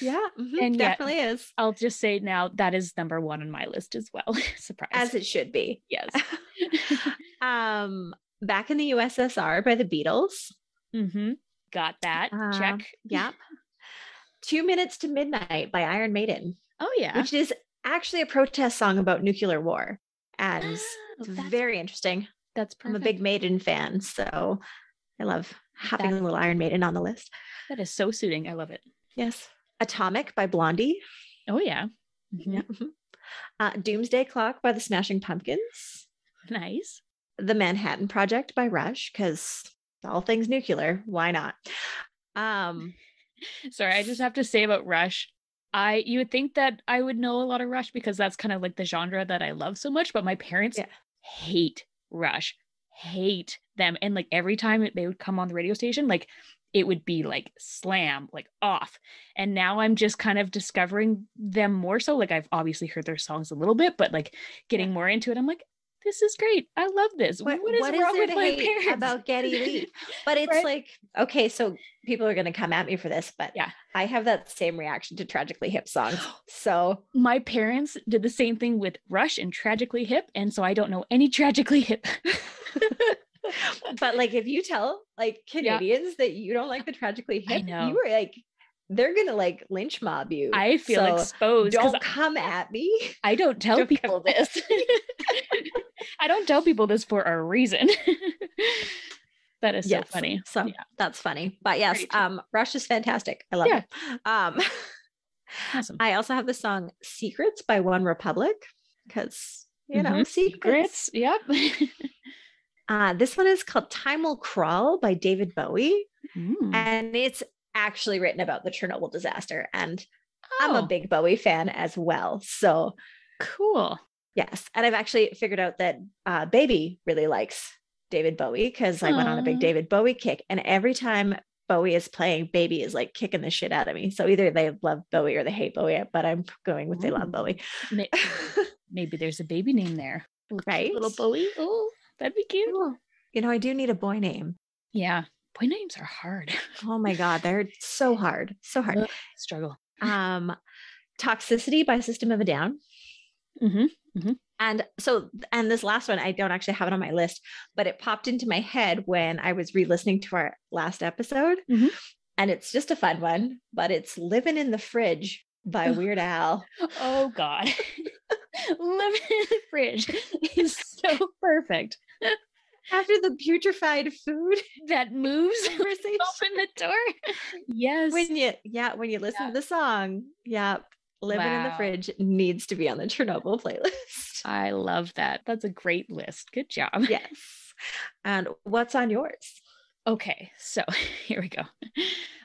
Yeah, mm-hmm, and definitely yet, is. I'll just say now that is number one on my list as well. Surprise. As it should be. Yes. um, back in the USSR by the Beatles. Mm-hmm. Got that. Uh, Check. Yep. Two Minutes to Midnight by Iron Maiden. Oh yeah. Which is actually a protest song about nuclear war. And oh, it's very interesting. That's perfect. I'm a big Maiden fan, so I love having that, a little Iron Maiden on the list. That is so suiting. I love it. Yes. Atomic by Blondie. Oh yeah. Mhm. Yeah. mhm. Uh, Doomsday Clock by the Smashing Pumpkins. Nice. The Manhattan Project by Rush, because all things nuclear. Why not? Um, Sorry, I just have to say about Rush. I you would think that I would know a lot of Rush because that's kind of like the genre that I love so much, but my parents Yeah. hate Rush. Hate them. And like every time they would come on the radio station, like it would be like slam, like off. And now I'm just kind of discovering them more so. Like I've obviously heard their songs a little bit, but like getting more into it, I'm like, this is great. I love this. what, what is what is wrong there with my parents? about Geddy Lee? But it's Right? like, okay, so people are going to come at me for this, but Yeah. I have that same reaction to Tragically Hip songs. So my parents did the same thing with Rush and Tragically Hip, and so I don't know any Tragically Hip. but like if you tell like Canadians that you don't like the tragically hip, you were like they're gonna like lynch mob you. I feel So exposed don't come at me. I don't tell Don't people this. I don't tell people this for a reason. that is so funny. So Yeah. that's funny. But yes, Great. um Rush is fantastic. I love Yeah. it. Um Awesome. I also have the song Secrets by One Republic because you know Mhm. secrets. Grits. Yep. Uh, this one is called Time Will Crawl by David Bowie. Mm. And it's actually written about the Chernobyl disaster. And I'm a Oh, big Bowie fan as well. So cool. yes. And I've actually figured out that uh, Baby really likes David Bowie because I went on a big David Bowie kick. And every time Bowie is playing, Baby is like kicking the shit out of me. So either they love Bowie or they hate Bowie, but I'm going with they love Bowie. May- Maybe there's a baby name there. right? Little Bowie. Oh, that'd be cute. You know, I do need a boy name. Yeah. Boy names are hard. Oh my God, they're so hard. So hard. Ugh. Struggle. um toxicity by system of a down Mm-hmm. and so and this last one i don't actually have it on my list but it popped into my head when i was re-listening to our last episode Mhm. and it's just a fun one but it's living in the fridge by weird al Oh God. Living in the fridge is so perfect. After the putrefied food That moves open the door. Yes. when you yeah when you listen Yeah. to the song yeah living in the fridge needs to be on the chernobyl playlist I love that. That's a great list. Good job. yes and what's on yours Okay, so here we go.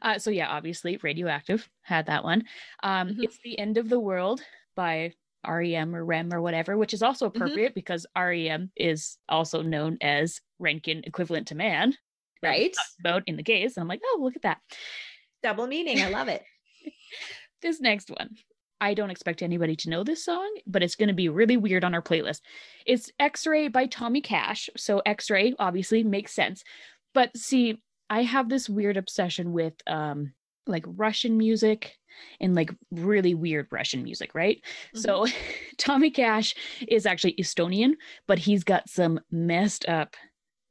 Uh, so yeah, obviously, Radioactive had that one. Um, Mhm. It's the End of the World by REM or REM or whatever, which is also Mhm. appropriate because REM is also known as Roentgen equivalent to man. right About in the gays, and I'm like, oh, look at that. double meaning i love it This next one, I don't expect anybody to know this song, but it's going to be really weird on our playlist. It's X Ray by Tommy Cash. So X Ray obviously makes sense. But see, I have this weird obsession with um like Russian music and like really weird Russian music, right? Mm-hmm. So Tommy Cash is actually Estonian, but he's got some messed up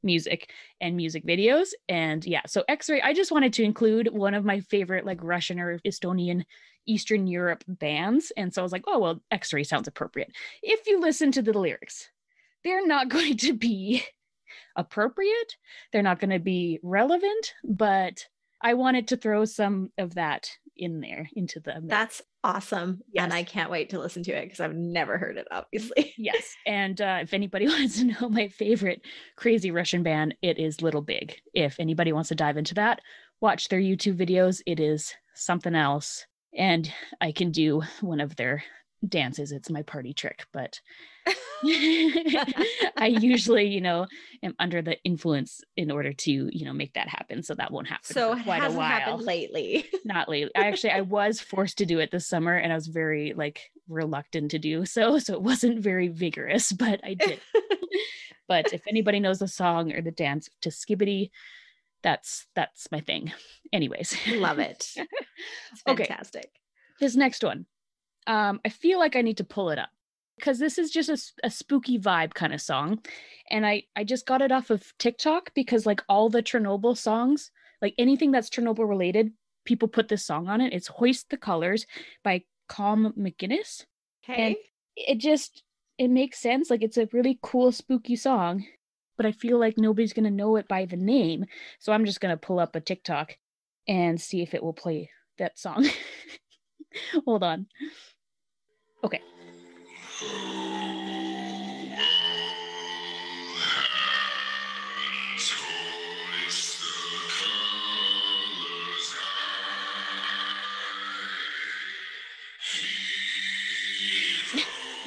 music and music videos. And yeah, so X Ray, I just wanted to include one of my favorite like Russian or Estonian Eastern Europe bands. And so I was like, oh, well, X Ray sounds appropriate. If you listen to the lyrics, they're not going to be appropriate, they're not going to be relevant, but I wanted to throw some of that in there into the mix. That's awesome. Yes. And I can't wait to listen to it because I've never heard it, obviously. Yes. And uh, if anybody wants to know my favorite crazy Russian band, it is Little Big. If anybody wants to dive into that, watch their YouTube videos. It is something else. And I can do one of their dances. It's my party trick. But I usually, you know, am under the influence in order to, you know, make that happen. So that won't happen so for it quite a hasn't while happened lately. not lately. I actually I was forced to do it this summer and I was very like reluctant to do so. So it wasn't very vigorous, but I did. but if anybody knows the song or the dance to Skibidi, that's that's my thing. Anyways. Love it. It's Okay. fantastic. this next one. Um, I feel like I need to pull it up because this is just a spooky vibe kind of song. And I, I just got it off of TikTok because like all the Chernobyl songs, like anything that's Chernobyl related, people put this song on it. It's Hoist the Colors by Colm McGuinness. Okay. It just it makes sense. Like it's a really cool spooky song, but I feel like nobody's gonna know it by the name. So I'm just gonna pull up a TikTok and see if it will play that song. Hold on. Okay.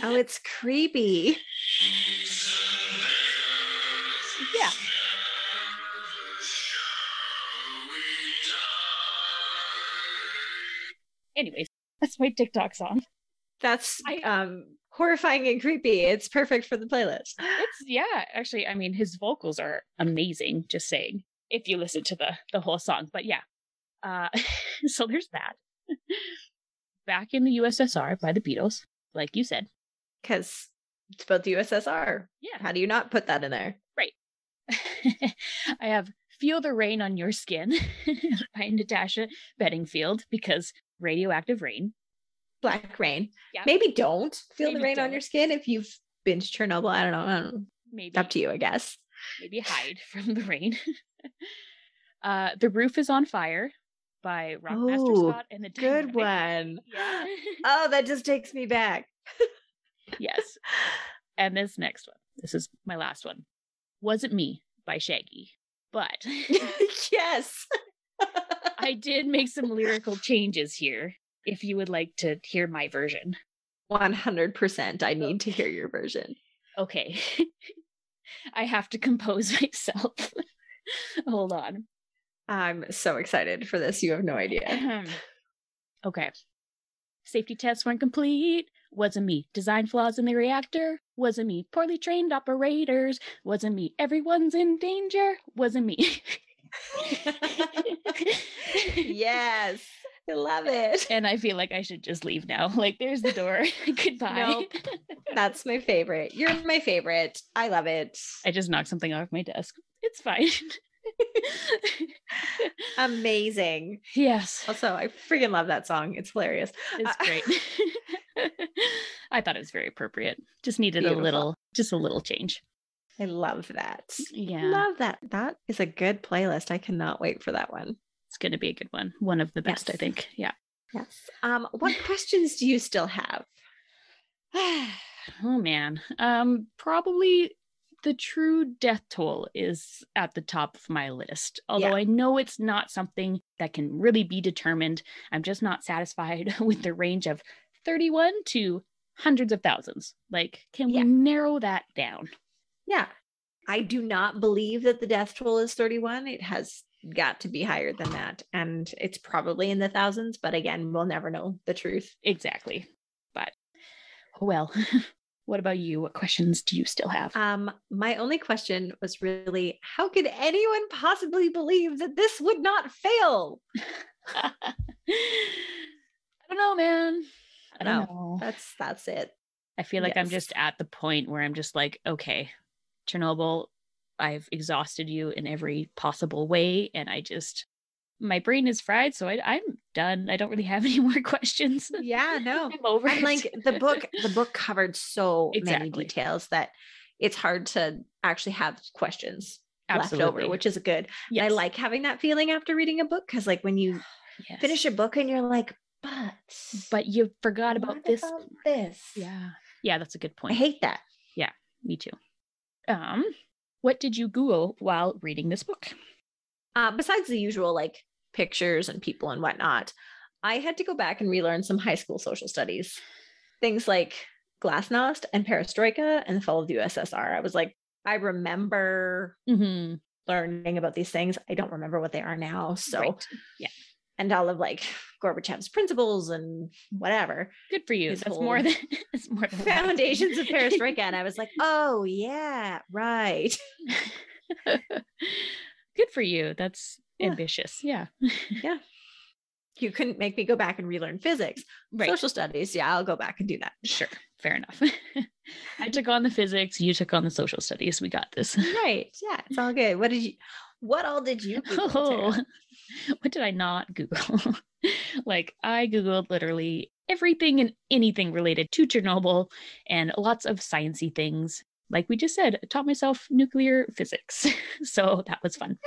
Oh, it's creepy. Yeah. Anyways, that's my TikTok song. That's I- um horrifying and creepy. It's perfect for the playlist. It's yeah, actually, I mean his vocals are amazing, just saying, if you listen to the the whole song. But yeah. Uh so there's that. Back in the USSR by the Beatles, like you said. Because it's about the USSR. Yeah. How do you not put that in there? Right. I have Feel the Rain on Your Skin by Natasha Bedingfield because radioactive rain. Black rain. Yeah. Maybe don't feel the rain on don't. your skin if you've been to Chernobyl. I don't know. I don't know. Maybe Up to you, I guess. maybe hide from the rain. uh The Roof is on Fire by Rockmaster Ooh, Scott and the Good one. Yeah. Oh, that just takes me back. yes. And this next one. This is my last one. Wasn't Me by Shaggy. But yes. I did make some lyrical changes here if you would like to hear my version. 100%. I need to hear your version. Okay. I have to compose myself. Hold on. I'm so excited for this. You have no idea. Okay. Safety tests weren't complete. Wasn't me. Design flaws in the reactor. Wasn't me. Poorly trained operators. Wasn't me. Everyone's in danger. Wasn't me. yes. I love it. And I feel like I should just leave now. Like, there's the door. Goodbye. Nope. That's my favorite. You're my favorite. I love it. I just knocked something off my desk. It's fine. Amazing. yes, Also, I freaking love that song. It's hilarious. it's Uh, great. I thought it was very appropriate. Just needed Beautiful. a little, just a little change. I love that. Yeah, Love that. That is a good playlist. I cannot wait for that one. It's going to be a good one. One of the best, I think. Yeah. Yes. Um, what questions do you still have? oh man. Um, probably the true death toll is at the top of my list. Although Yeah. I know it's not something that can really be determined. I'm just not satisfied with the range of 31 to hundreds of thousands. Like, can Yeah. we narrow that down? Yeah. I do not believe that the death toll is 31. It has got to be higher than that. And it's probably in the thousands, but again, we'll never know the truth. Exactly. But oh well. what about you? What questions do you still have? Um, my only question was really how could anyone possibly believe that this would not fail? I don't know, man. I don't No. know. That's that's it. I feel like I'm just at the point where I'm just like, okay, Chernobyl, I've exhausted you in every possible way. And I just, my brain is fried. So I, I'm done. I don't really have any more questions. Yeah, no. I'm over And it. like the book, the book covered so many details that it's hard to actually have questions Absolutely. left over, which is good. And I like having that feeling after reading a book because, like, when you Yes. finish a book and you're like, but, but you forgot about this. about this. Yeah. Yeah. That's a good point. I hate that. Yeah. Me too. Um, what did you Google while reading this book? Uh, besides the usual like pictures and people and whatnot, I had to go back and relearn some high school social studies. Things like Glasnost and Perestroika and the fall of the USSR. I was like, I remember Mm-hmm. learning about these things. I don't remember what they are now. So, yeah, and all of like Gorbachev's principles and whatever good for you. his That's more than that's more than what I was foundations of. Perestroika. And I was like, oh, yeah, right. good for you. That's Yeah. ambitious. Yeah. Yeah. You couldn't make me go back and relearn physics. Right. Social studies. Yeah, I'll go back and do that. Sure. Fair enough. I took on the physics. You took on the social studies. We got this. Right. Yeah, it's all good. What did you what all did you Google, Oh? what did I not Google? like, I Googled literally everything and anything related to Chernobyl and lots of sciencey things. Like we just said, I taught myself nuclear physics. so that was fun.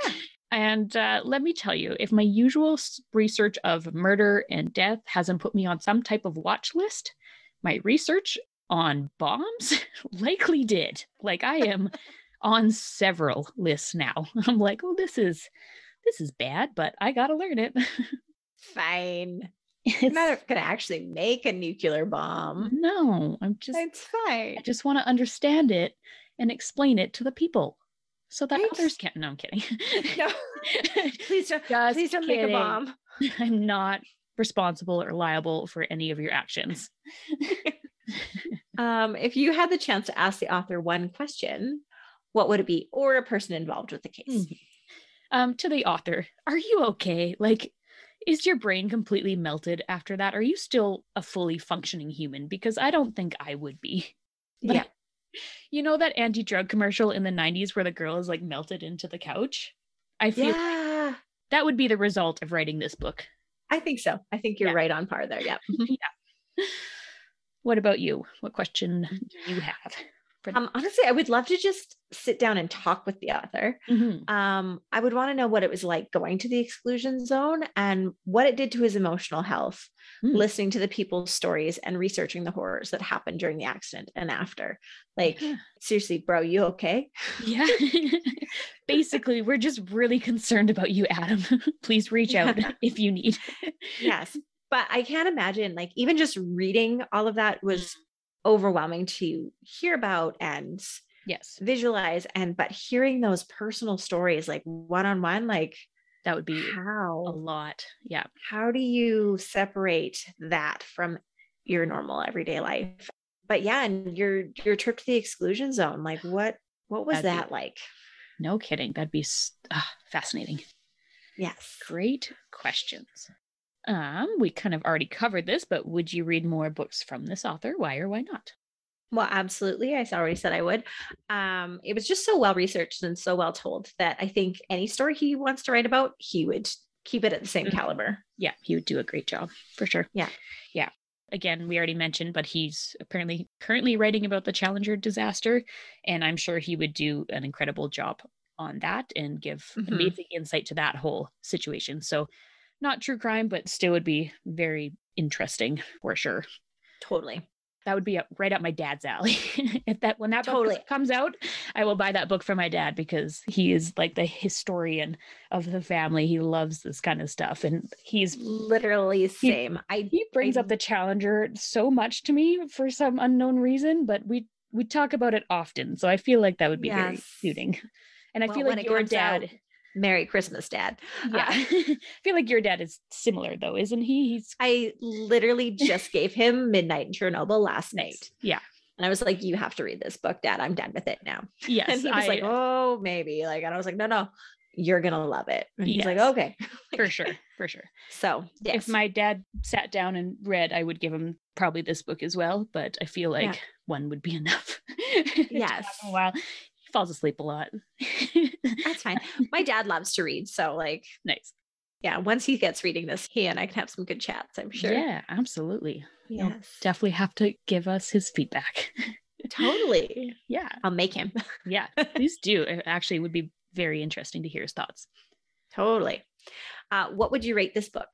And uh, let me tell you, if my usual research of murder and death hasn't put me on some type of watch list, my research on bombs likely did. Like I am on several lists now. I'm like, oh, this is this is bad, but I gotta learn it. Fine. You're not gonna actually make a nuclear bomb. No, I'm just It's fine. I just want to understand it and explain it to the people so that Right. others can't. No, I'm kidding. No. please don't Just please don't make a bomb. I'm not responsible or liable for any of your actions. Um, if you had the chance to ask the author one question, what would it be? Or a person involved with the case. Um, to the author, are you okay? Like, is your brain completely melted after that? Are you still a fully functioning human? Because I don't think I would be. But- Yeah. You know that anti drug commercial in the 90s where the girl is like melted into the couch? I feel Yeah. that would be the result of writing this book. I think so. I think you're Yeah. right on par there. Yeah. What about you? What question do you have? Um, honestly, I would love to just sit down and talk with the author. Mhm. Um, I would want to know what it was like going to the exclusion zone and what it did to his emotional health, Hmm. listening to the people's stories and researching the horrors that happened during the accident and after. Like, Yeah. seriously, bro, you okay? Yeah. Basically, we're just really concerned about you, Adam. Please reach out if you need. yes. But I can't imagine, like, even just reading all of that was overwhelming to hear about and Yes, visualize. And, but hearing those personal stories, like one on one, like, that would be how a lot. Yeah. how do you separate that from your normal everyday life but yeah and your your trip to the exclusion zone like what what was That'd be- like No kidding. That'd be ah, fascinating. yes Great questions. Um, we kind of already covered this, but would you read more books from this author? Why or why not? well absolutely i already said i would um it was just so well researched and so well told that i think any story he wants to write about he would keep it at the same Mhm. caliber Yeah, he would do a great job for sure. Yeah. Yeah. Again, we already mentioned, but he's apparently currently writing about the Challenger disaster, and I'm sure he would do an incredible job on that and give Mhm. amazing insight to that whole situation. So, not true crime, but still would be very interesting for sure. totally That would be up, right up my dad's alley. if that when that book comes out, I will buy that book for my dad because he is like the historian of the family. He loves this kind of stuff, and he's literally same i he brings I- up the challenger so much to me for some unknown reason but we we talk about it often so i feel like that would be very Yes. suiting and i Well, feel like your comes out, dad merry christmas dad yeah Uh, i feel like your dad is similar though isn't he he's i literally just gave him midnight in chernobyl last night yeah And I was like, you have to read this book, Dad. I'm done with it now. yes and he was I- like, oh, maybe. Like, and I was like, no, no, you're gonna love it. And he's like, okay. for sure for sure So yes. if my dad sat down and read i would give him probably this book as well but i feel like Yeah. one would be enough Yes. a while falls asleep a lot that's fine. My dad loves to read. So like, nice yeah, once he gets reading this, he and I can have some good chats, I'm sure. yeah absolutely He'll definitely have to give us his feedback. Totally. yeah, I'll make him. yeah, please do. It actually would be very interesting to hear his thoughts. totally. Uh, what would you rate this book?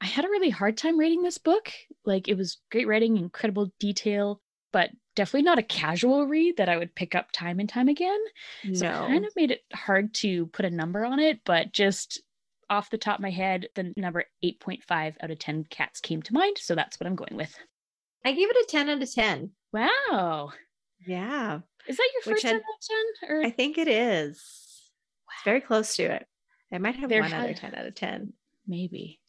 I had a really hard time reading this book. Like, it was great writing, incredible detail, but definitely not a casual read that I would pick up time and time again. So it kind of made it hard to put a number on it, but just off the top of my head, the number 8.5 out of 10 cats came to mind. So that's what I'm going with. I gave it a 10 out of 10. Wow. Yeah, Is that your Which first I- 10 out of 10? Or I think it is. It's very close to it. I might have There one other had- 10 out of 10. maybe?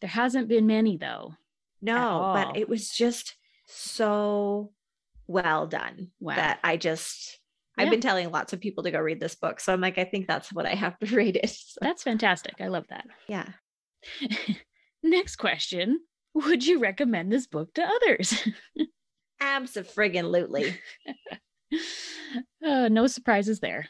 There hasn't been many though. No, but it was just so well done Wow. that I just I've been telling lots of people to go read this book. So I'm like, I think that's what I have to rate it. So, That's fantastic. I love that. yeah. Next question. Would you recommend this book to others? Absolutely. uh, no surprises there.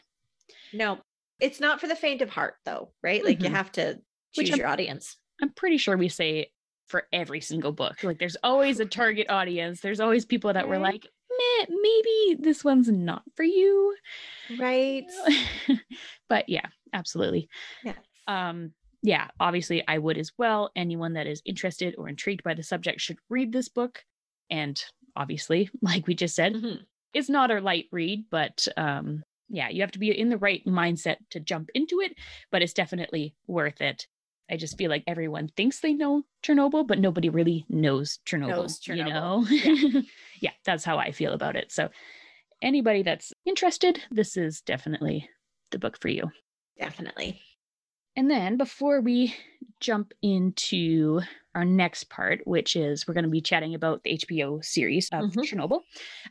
No, it's not for the faint of heart though, right? Like you Mhm. have to choose your audience. I'm pretty sure we say for every single book. Like there's always a target audience. There's always people that were like, Maybe this one's not for you. Right. but yeah, absolutely. Yeah. Um, yeah, obviously I would as well. Anyone that is interested or intrigued by the subject should read this book. And obviously, like we just said, Mhm. it's not a light read, but um, yeah, you have to be in the right mindset to jump into it, but it's definitely worth it. I just feel like everyone thinks they know Chernobyl, but nobody really knows Chernobyl. Knows You Chernobyl. know? yeah, that's how I feel about it. So, anybody that's interested, this is definitely the book for you. Definitely. And then before we jump into our next part, which is we're going to be chatting about the HBO series of Mhm. Chernobyl,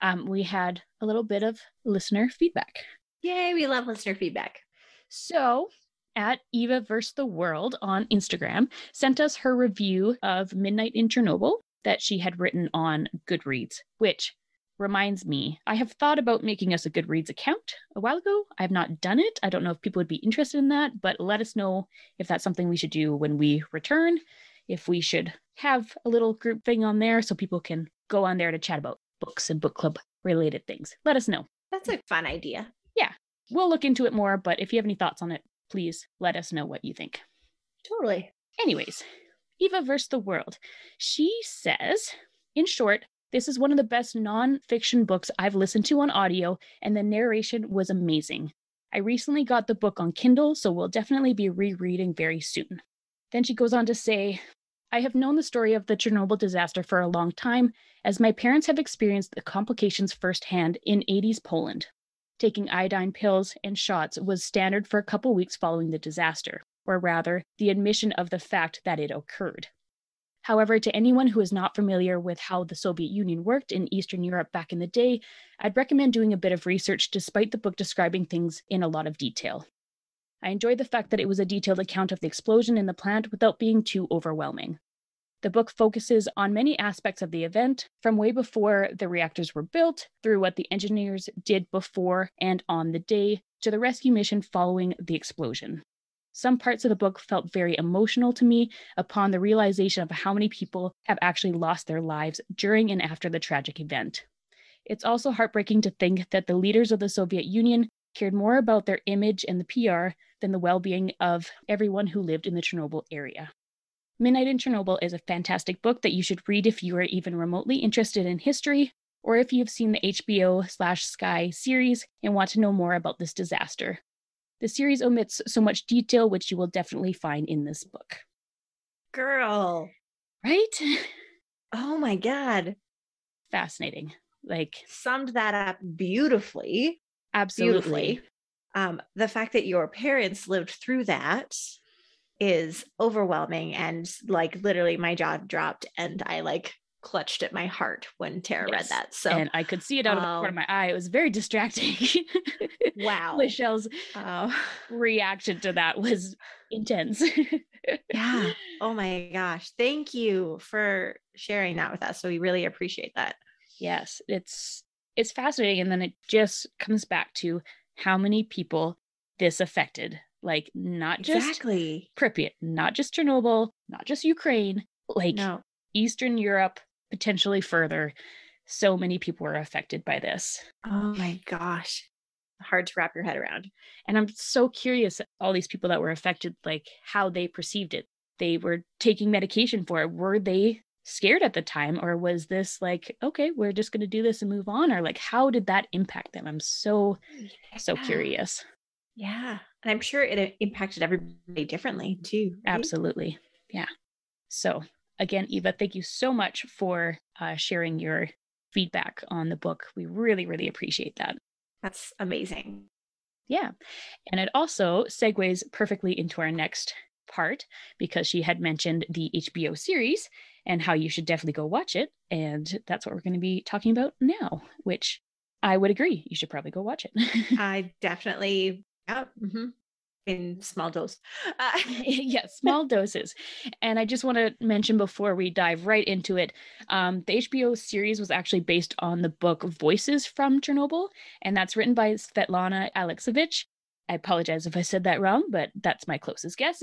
um, we had a little bit of listener feedback. Yay, we love listener feedback. So, at Eva vs. the World on Instagram, sent us her review of Midnight in Chernobyl that she had written on Goodreads, which reminds me, I have thought about making us a Goodreads account a while ago. I have not done it. I don't know if people would be interested in that, but let us know if that's something we should do when we return, if we should have a little group thing on there so people can go on there to chat about books and book club related things. Let us know. That's a fun idea. Yeah. We'll look into it more, but if you have any thoughts on it, please let us know what you think. Totally. Anyways, Eva vs. the World. She says, in short, this is one of the best non-fiction books I've listened to on audio, and the narration was amazing. I recently got the book on Kindle, so we'll definitely be rereading very soon. Then she goes on to say, I have known the story of the Chernobyl disaster for a long time, as my parents have experienced the complications firsthand in 80s Poland. Taking iodine pills and shots was standard for a couple weeks following the disaster or rather, the admission of the fact that it occurred. However, to anyone who is not familiar with how the Soviet Union worked in Eastern Europe back in the day, I'd recommend doing a bit of research despite the book describing things in a lot of detail. I enjoyed the fact that it was a detailed account of the explosion in the plant without being too overwhelming. The book focuses on many aspects of the event, from way before the reactors were built, through what the engineers did before and on the day, to the rescue mission following the explosion. Some parts of the book felt very emotional to me upon the realization of how many people have actually lost their lives during and after the tragic event. It's also heartbreaking to think that the leaders of the Soviet Union cared more about their image and the PR than the well being of everyone who lived in the Chernobyl area. Midnight in Chernobyl is a fantastic book that you should read if you are even remotely interested in history, or if you've seen the HBO slash Sky series and want to know more about this disaster. The series omits so much detail, which you will definitely find in this book. Girl. Right? Oh my God. Fascinating. Like, Summed that up beautifully. absolutely. Beautifully. Um, the fact that your parents lived through that is overwhelming and like literally my jaw dropped and I like clutched at my heart when Tara Yes. read that. So and I could see it out of the corner of um, my eye. It was very distracting. wow. Michelle's Oh, reaction to that was intense. yeah. Oh my gosh. Thank you for sharing that with us. So we really appreciate that. yes, it's it's fascinating. And then it just comes back to how many people this affected. Like not just exactly. Pripyat, not just Chernobyl, not just Ukraine, like No. Eastern Europe, potentially further. So many people were affected by this. Oh my gosh. Hard to wrap your head around. And I'm so curious all these people that were affected, like how they perceived it. They were taking medication for it. Were they scared at the time? Or was this like, okay, we're just going to do this and move on? Or like, how did that impact them? I'm so, so curious. Yeah. And I'm sure it impacted everybody differently too. right? Absolutely. Yeah. So, again, Eva, thank you so much for uh, sharing your feedback on the book. We really, really appreciate that. That's amazing. Yeah. And it also segues perfectly into our next part because she had mentioned the HBO series and how you should definitely go watch it. And that's what we're going to be talking about now, which I would agree. You should probably go watch it. I definitely, yeah, hmm in small dose. Uh, yes, small doses. And I just want to mention before we dive right into it, um, the HBO series was actually based on the book Voices from Chernobyl, and that's written by Svetlana Alexievich. I apologize if I said that wrong, but that's my closest guess.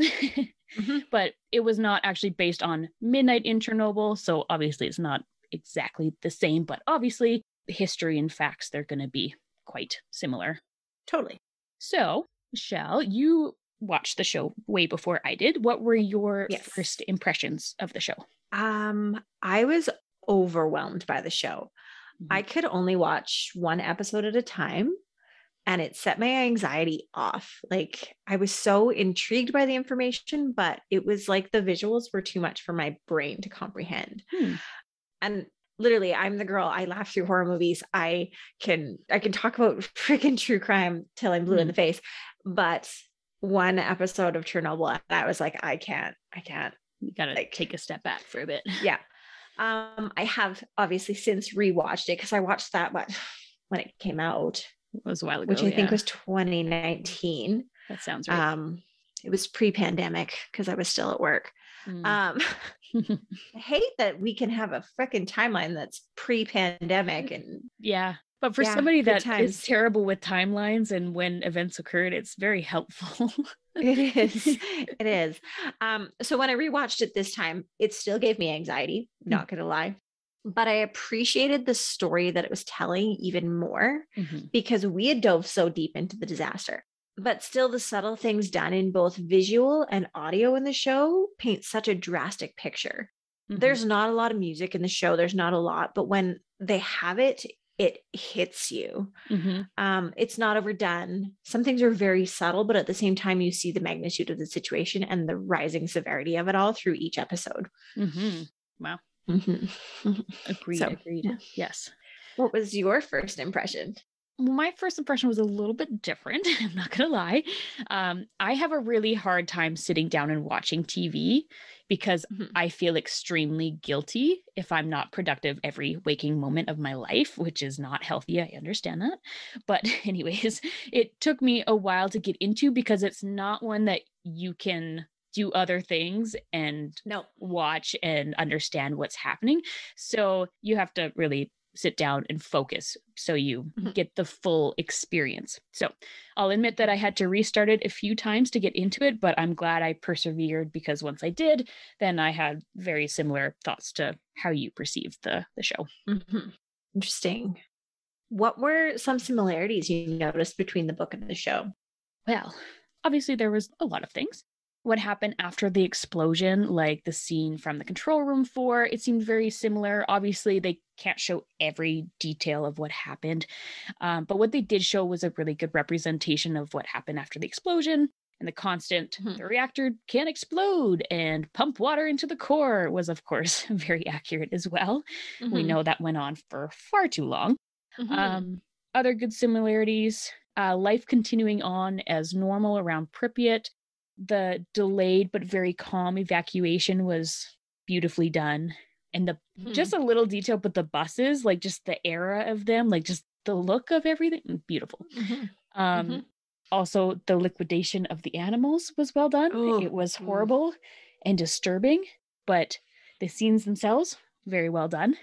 Mhm. But it was not actually based on Midnight in Chernobyl, so obviously it's not exactly the same, but obviously history and facts they're going to be quite similar. totally. So, Michelle, you watched the show way before I did. What were your Yes. first impressions of the show? Um, I was overwhelmed by the show. Mhm. I could only watch one episode at a time and it set my anxiety off. Like I was so intrigued by the information, but it was like the visuals were too much for my brain to comprehend. Hmm. And literally I'm the girl I laugh through horror movies. I can I can talk about freaking true crime till I'm blue in Hmm. the face, but one episode of Chernobyl and I was like I can't I can't You gotta like- take a step back for a bit. yeah. Um, I have obviously since rewatched it because I watched that but when it came out, It was a while ago. which I think was 2019. that sounds right. Um, it was pre-pandemic because I was still at work. Mm. Um, I hate that we can have a freaking timeline that's pre-pandemic and yeah. But for yeah, somebody that is terrible with timelines and when events occurred, it's very helpful. it is it is um so when i rewatched it this time it still gave me anxiety not gonna lie but i appreciated the story that it was telling even more Mhm. because we had dove so deep into the disaster but still the subtle things done in both visual and audio in the show paint such a drastic picture Mhm. there's not a lot of music in the show there's not a lot but when they have it it hits you Mhm. um, it's not overdone. Some things are very subtle, but at the same time, you see the magnitude of the situation and the rising severity of it all through each episode. Mhm. Mhm. Agreed. So, agreed. Yes. what was your first impression? My first impression was a little bit different. I'm not gonna lie. Um, I have a really hard time sitting down and watching TV because Mhm. I feel extremely guilty if I'm not productive every waking moment of my life, which is not healthy. I understand that. But, anyways, it took me a while to get into because it's not one that you can do other things and No. watch and understand what's happening. So you have to really sit down and focus so you Mhm. get the full experience. So I'll admit that I had to restart it a few times to get into it, but I'm glad I persevered because once I did, then I had very similar thoughts to how you perceived the the show. Mhm. Interesting. What were some similarities you noticed between the book and the show? Well, obviously there was a lot of things. What happened after the explosion, like the scene from the control room four, it seemed very similar. Obviously, they can't show every detail of what happened, um, but what they did show was a really good representation of what happened after the explosion. And the constant, Mhm. the reactor can't explode and pump water into the core was, of course, very accurate as well. We Mhm. know that went on for far too long. Mhm. Um, other good similarities uh, life continuing on as normal around Pripyat. The delayed but very calm evacuation was beautifully done. And the Mhm. just a little detail, but the buses, like just the era of them, like just the look of everything, mm, beautiful. Mhm. Um, Mhm. Also, the liquidation of the animals was well done. Oh, it was mm. horrible and disturbing, but the scenes themselves, very well done.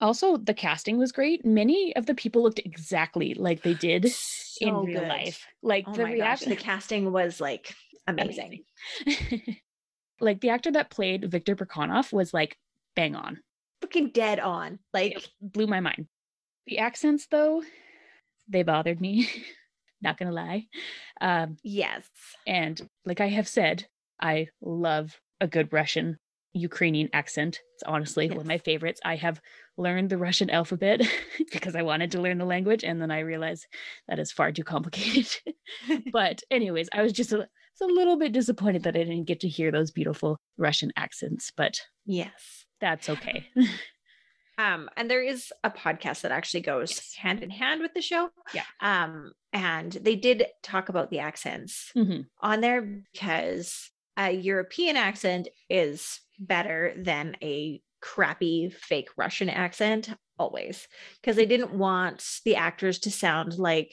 Also, the casting was great. Many of the people looked exactly like they did in real good. life. Like Oh the my gosh, the casting was like amazing. like the actor that played Victor Bryukhanov was like bang on. Freaking dead on. Like It blew my mind. The accents, though, they bothered me. Not gonna lie. Um, yes. and like I have said, I love a good Russian Ukrainian accent. It's honestly one of my favorites. I have learned the Russian alphabet because I wanted to learn the language, and then I realized that is far too complicated. but, anyways, I was just a, was a little bit disappointed that I didn't get to hear those beautiful Russian accents, but Yes. that's okay. Um, and there is a podcast that actually goes Yes. hand in hand with the show. Yeah. Um, and they did talk about the accents Mhm. on there because a European accent is better than a crappy fake Russian accent always because they didn't want the actors to sound like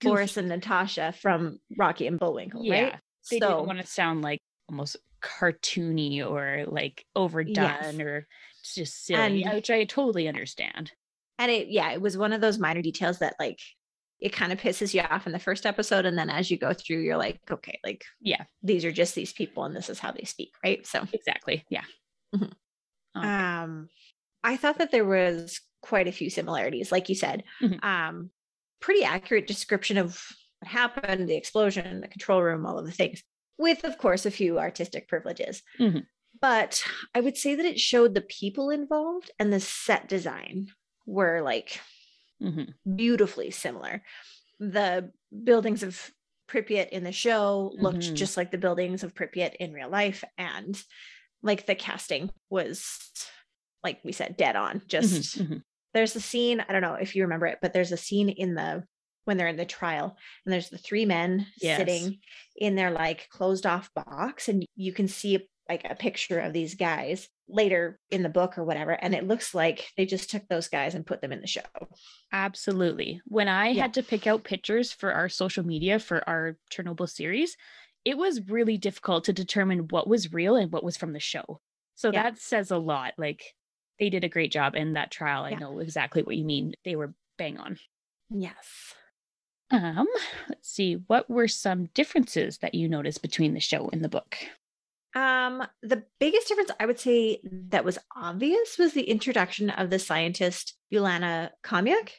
Goofy. Boris and Natasha from Rocky and Bullwinkle, Yeah, right? They so didn't want to sound like almost cartoony or like overdone or just silly, And- which I totally understand. and it yeah it was one of those minor details that like it kind of pisses you off in the first episode and then as you go through you're like okay like Yeah. these are just these people and this is how they speak right so Exactly. Yeah. Mhm. Okay. um i thought that there was quite a few similarities like you said Mhm. um pretty accurate description of what happened the explosion the control room all of the things with of course a few artistic privileges Mhm. but I would say that it showed the people involved and the set design were like Mhm. beautifully similar. The buildings of Pripyat in the show looked Mhm. just like the buildings of Pripyat in real life. And like the casting was, like we said, dead on. Just Mhm, mhm. there's a scene, I don't know if you remember it, but there's a scene in the when they're in the trial and there's the three men Yes. sitting in their like closed off box and you can see like a picture of these guys later in the book or whatever and it looks like they just took those guys and put them in the show Absolutely. When I Yeah. had to pick out pictures for our social media for our Chernobyl series, it was really difficult to determine what was real and what was from the show. So Yeah. that says a lot. Like they did a great job in that trial. I Yeah. know exactly what you mean. They were bang on. yes Um, let's see. What were some differences that you noticed between the show and the book? um the biggest difference i would say that was obvious was the introduction of the scientist Ulana Khomyuk.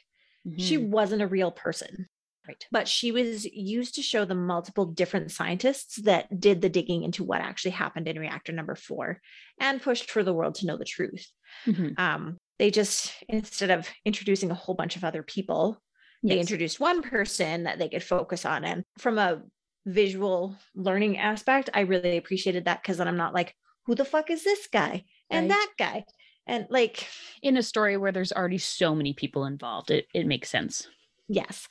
she Mhm. wasn't a real person right. but she was used to show the multiple different scientists that did the digging into what actually happened in reactor number four and pushed for the world to know the truth. Mhm. Um, they just, instead of introducing a whole bunch of other people, they introduced one person that they could focus on. And from a visual learning aspect, I really appreciated that because then I'm not like, who the fuck is this guy and Right. that guy? And like, in a story where there's already so many people involved, it, it makes sense. Yes.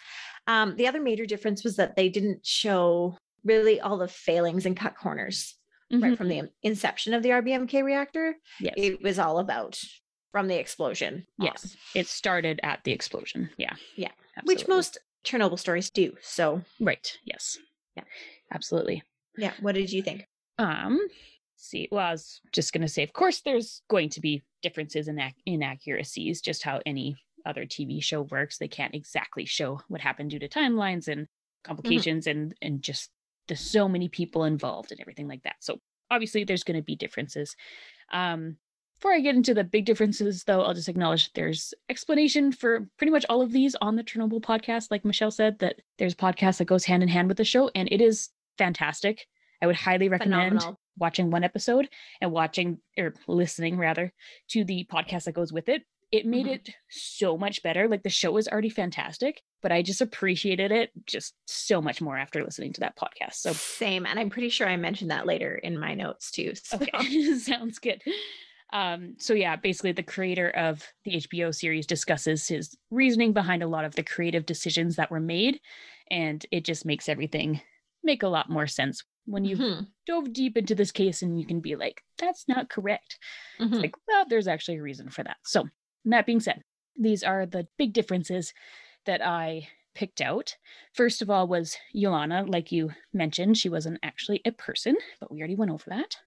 Um, the other major difference was that they didn't show really all the failings and cut corners right from the inception of the RBMK reactor. yes. It was all about from the explosion. on, Yes, it started at the explosion. Yeah. Yeah. which most Chernobyl stories do. So, right. Yes. Yeah. Absolutely. yeah. What did you think? Um. see. Well, I was just gonna say, of course, there's going to be differences in ac- inaccuracies, just how any other TV show works. They can't exactly show what happened due to timelines and complications and and just there's so many people involved and everything like that. So obviously, there's going to be differences. Um. Before I get into the big differences, though, I'll just acknowledge there's explanation for pretty much all of these on the Chernobyl podcast. Like Michelle said, that there's a podcast that goes hand in hand with the show, and it is fantastic. I would highly recommend Phenomenal. watching one episode and watching or listening rather to the podcast that goes with it. It made Mhm. it so much better. Like the show was already fantastic, but I just appreciated it just so much more after listening to that podcast. So Same. And I'm pretty sure I mentioned that later in my notes too. So. Okay, sounds good. Um, so yeah, basically the creator of the HBO series discusses his reasoning behind a lot of the creative decisions that were made, and it just makes everything make a lot more sense when you Mhm. dove deep into this case and you can be like, that's not correct. Mhm. It's like, well, there's actually a reason for that. So that being said, these are the big differences that I picked out. First of all was Ulana, like you mentioned, she wasn't actually a person, but we already went over that.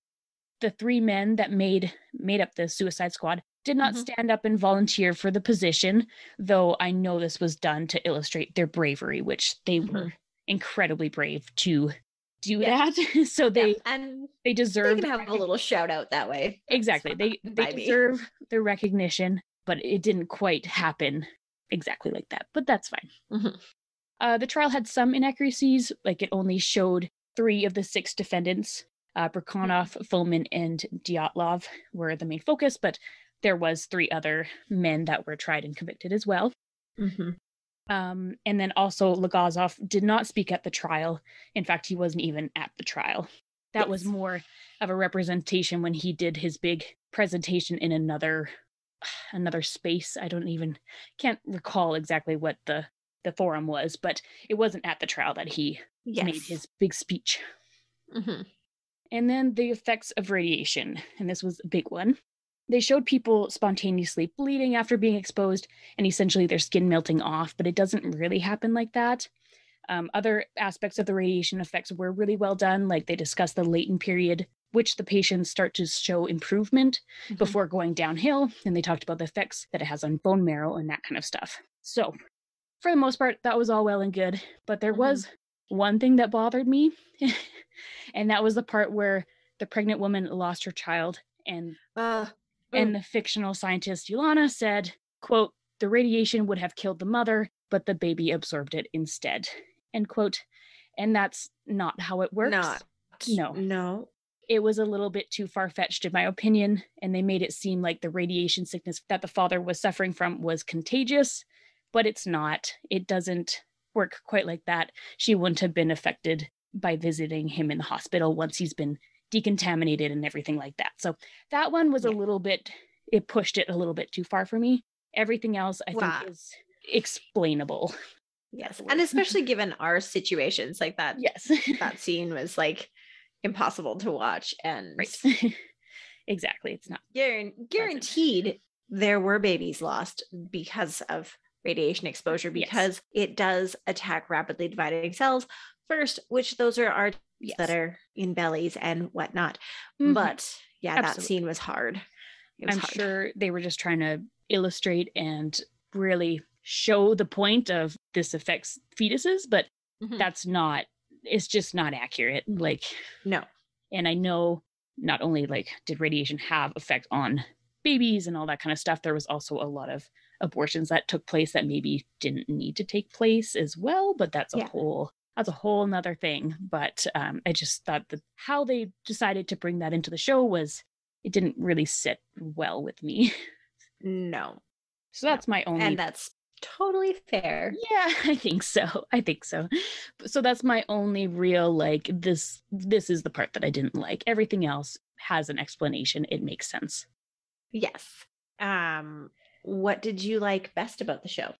The three men that made made up the suicide squad did not Mhm. stand up and volunteer for the position, though I know this was done to illustrate their bravery, which they Mhm. were incredibly brave to do Yeah. that. so they Yeah, and they deserve they can have a little shout out that way. Exactly they they me. deserve the recognition but it didn't quite happen exactly like that but that's fine Mhm. uh, the trial had some inaccuracies like it only showed three of the six defendants uh, Bryukhanov, Fomin, and Dyatlov were the main focus, but there was three other men that were tried and convicted as well. Mhm. Um, and then also Legasov did not speak at the trial. In fact, he wasn't even at the trial. That was more of a representation when he did his big presentation in another another space. I don't even can't recall exactly what the the forum was, but it wasn't at the trial that he Yes. made his big speech. Mhm. And then the effects of radiation, and this was a big one. They showed people spontaneously bleeding after being exposed and essentially their skin melting off, but it doesn't really happen like that. Um, other aspects of the radiation effects were really well done, like they discussed the latent period, which the patients start to show improvement Mhm. before going downhill. And they talked about the effects that it has on bone marrow and that kind of stuff. So, for the most part, that was all well and good. But there Mhm. was one thing that bothered me, and that was the part where the pregnant woman lost her child and Uh, and the fictional scientist Ulana said, quote, the radiation would have killed the mother, but the baby absorbed it instead. End quote. And that's not how it works. Not. No. No. It was a little bit too far fetched, in my opinion. And they made it seem like the radiation sickness that the father was suffering from was contagious, but it's not. It doesn't work quite like that. She wouldn't have been affected by visiting him in the hospital once he's been decontaminated and everything like that. So that one was yeah. a little bit, it pushed it a little bit too far for me. Everything else I wow. think is explainable. Yes. And especially given our situations like that. Yes. that scene was like impossible to watch. And right. exactly. It's not guaranteed there were babies lost because of radiation exposure because yes. it does attack rapidly dividing cells first, which those are our yes. that are in bellies and whatnot. Mm-hmm. But yeah, Absolutely. that scene was hard. Was I'm hard. sure they were just trying to illustrate and really show the point of this affects fetuses, but mm-hmm. that's not, it's just not accurate. Like, no. And I know not only like did radiation have effect on babies and all that kind of stuff, there was also a lot of abortions that took place that maybe didn't need to take place as well, but that's a yeah. whole that's a whole nother thing. But um, I just thought that how they decided to bring that into the show was it didn't really sit well with me. No. So that's no. my only And that's totally fair. Yeah, I think so. I think so. So that's my only real like this this is the part that I didn't like. Everything else has an explanation. It makes sense. Yes. Um what did you like best about the show?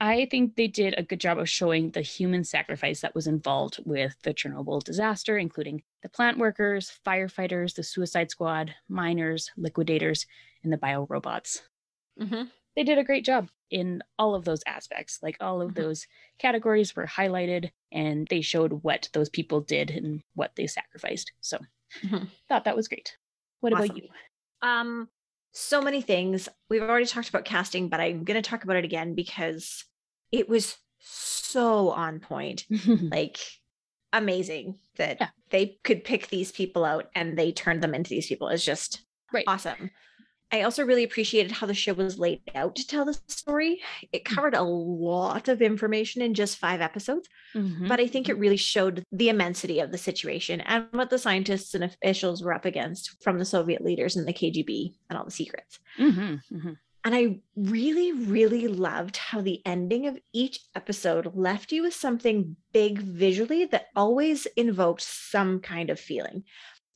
I think they did a good job of showing the human sacrifice that was involved with the Chernobyl disaster, including the plant workers, firefighters, the suicide squad, miners, liquidators, and the biorobots. Mm-hmm. They did a great job in all of those aspects. Like all of mm-hmm. those categories were highlighted and they showed what those people did and what they sacrificed. So mm-hmm. thought that was great. What awesome. about you? Um, so many things. We've already talked about casting, but I'm going to talk about it again because it was so on point. like amazing that yeah. they could pick these people out and they turned them into these people. It's just right. awesome. I also really appreciated how the show was laid out to tell the story. It mm. covered a lot of information in just five episodes, mm-hmm. but I think it mm-hmm. really showed the immensity of the situation and what the scientists and officials were up against from the Soviet leaders and the KGB and all the secrets. Mm-hmm. Mm-hmm. And I really, really loved how the ending of each episode left you with something big visually that always invoked some kind of feeling.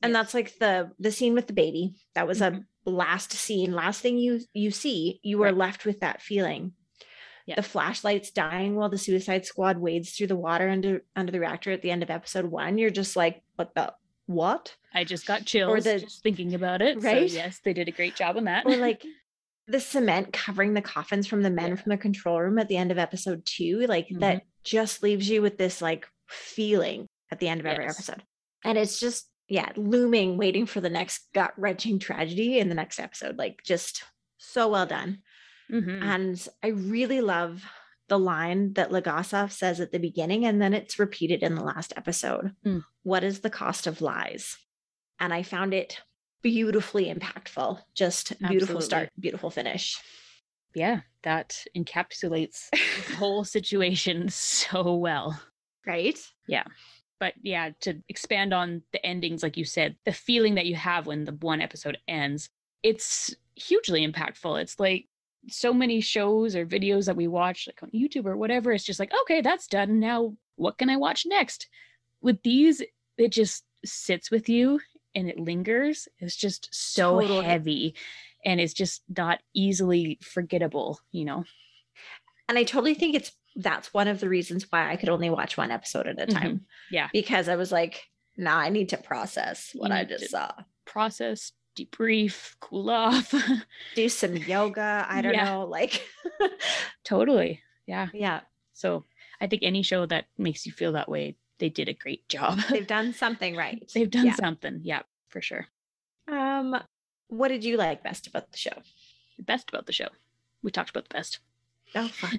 And yes. that's like the the scene with the baby. That was mm-hmm. a last scene, last thing you you see, you are right. left with that feeling. Yeah. The flashlights dying while the Suicide Squad wades through the water under under the reactor at the end of episode one. You're just like, what the what? I just got chills or the, just thinking about it. Right? So yes, they did a great job on that. Or like the cement covering the coffins from the men yeah. from the control room at the end of episode two. Like mm-hmm. that just leaves you with this like feeling at the end of every yes. episode. And it's just yeah, looming, waiting for the next gut wrenching tragedy in the next episode. Like, just so well done. Mm-hmm. And I really love the line that Legasov says at the beginning, and then it's repeated in the last episode. Mm. What is the cost of lies? And I found it beautifully impactful. Just beautiful Absolutely. start, beautiful finish. Yeah, that encapsulates the whole situation so well. Right? Yeah but yeah to expand on the endings like you said the feeling that you have when the one episode ends it's hugely impactful. It's like so many shows or videos that we watch like on youtube or whatever it's just like okay that's done. Now what can i watch next? With these it just sits with you and it lingers. It's just so totally. heavy and it's just not easily forgettable you know? And i totally think it's that's one of the reasons why I could only watch one episode at a time. Mm-hmm. Yeah. Because I was like, nah, I need to process what I just saw. Process, debrief, cool off, do some yoga. I don't yeah. know. Like, totally. Yeah. Yeah. So I think any show that makes you feel that way, they did a great job. They've done something right. They've done yeah. something. Yeah, for sure. Um, what did you like best about the show? The best about the show. We talked about the best. Oh, fuck.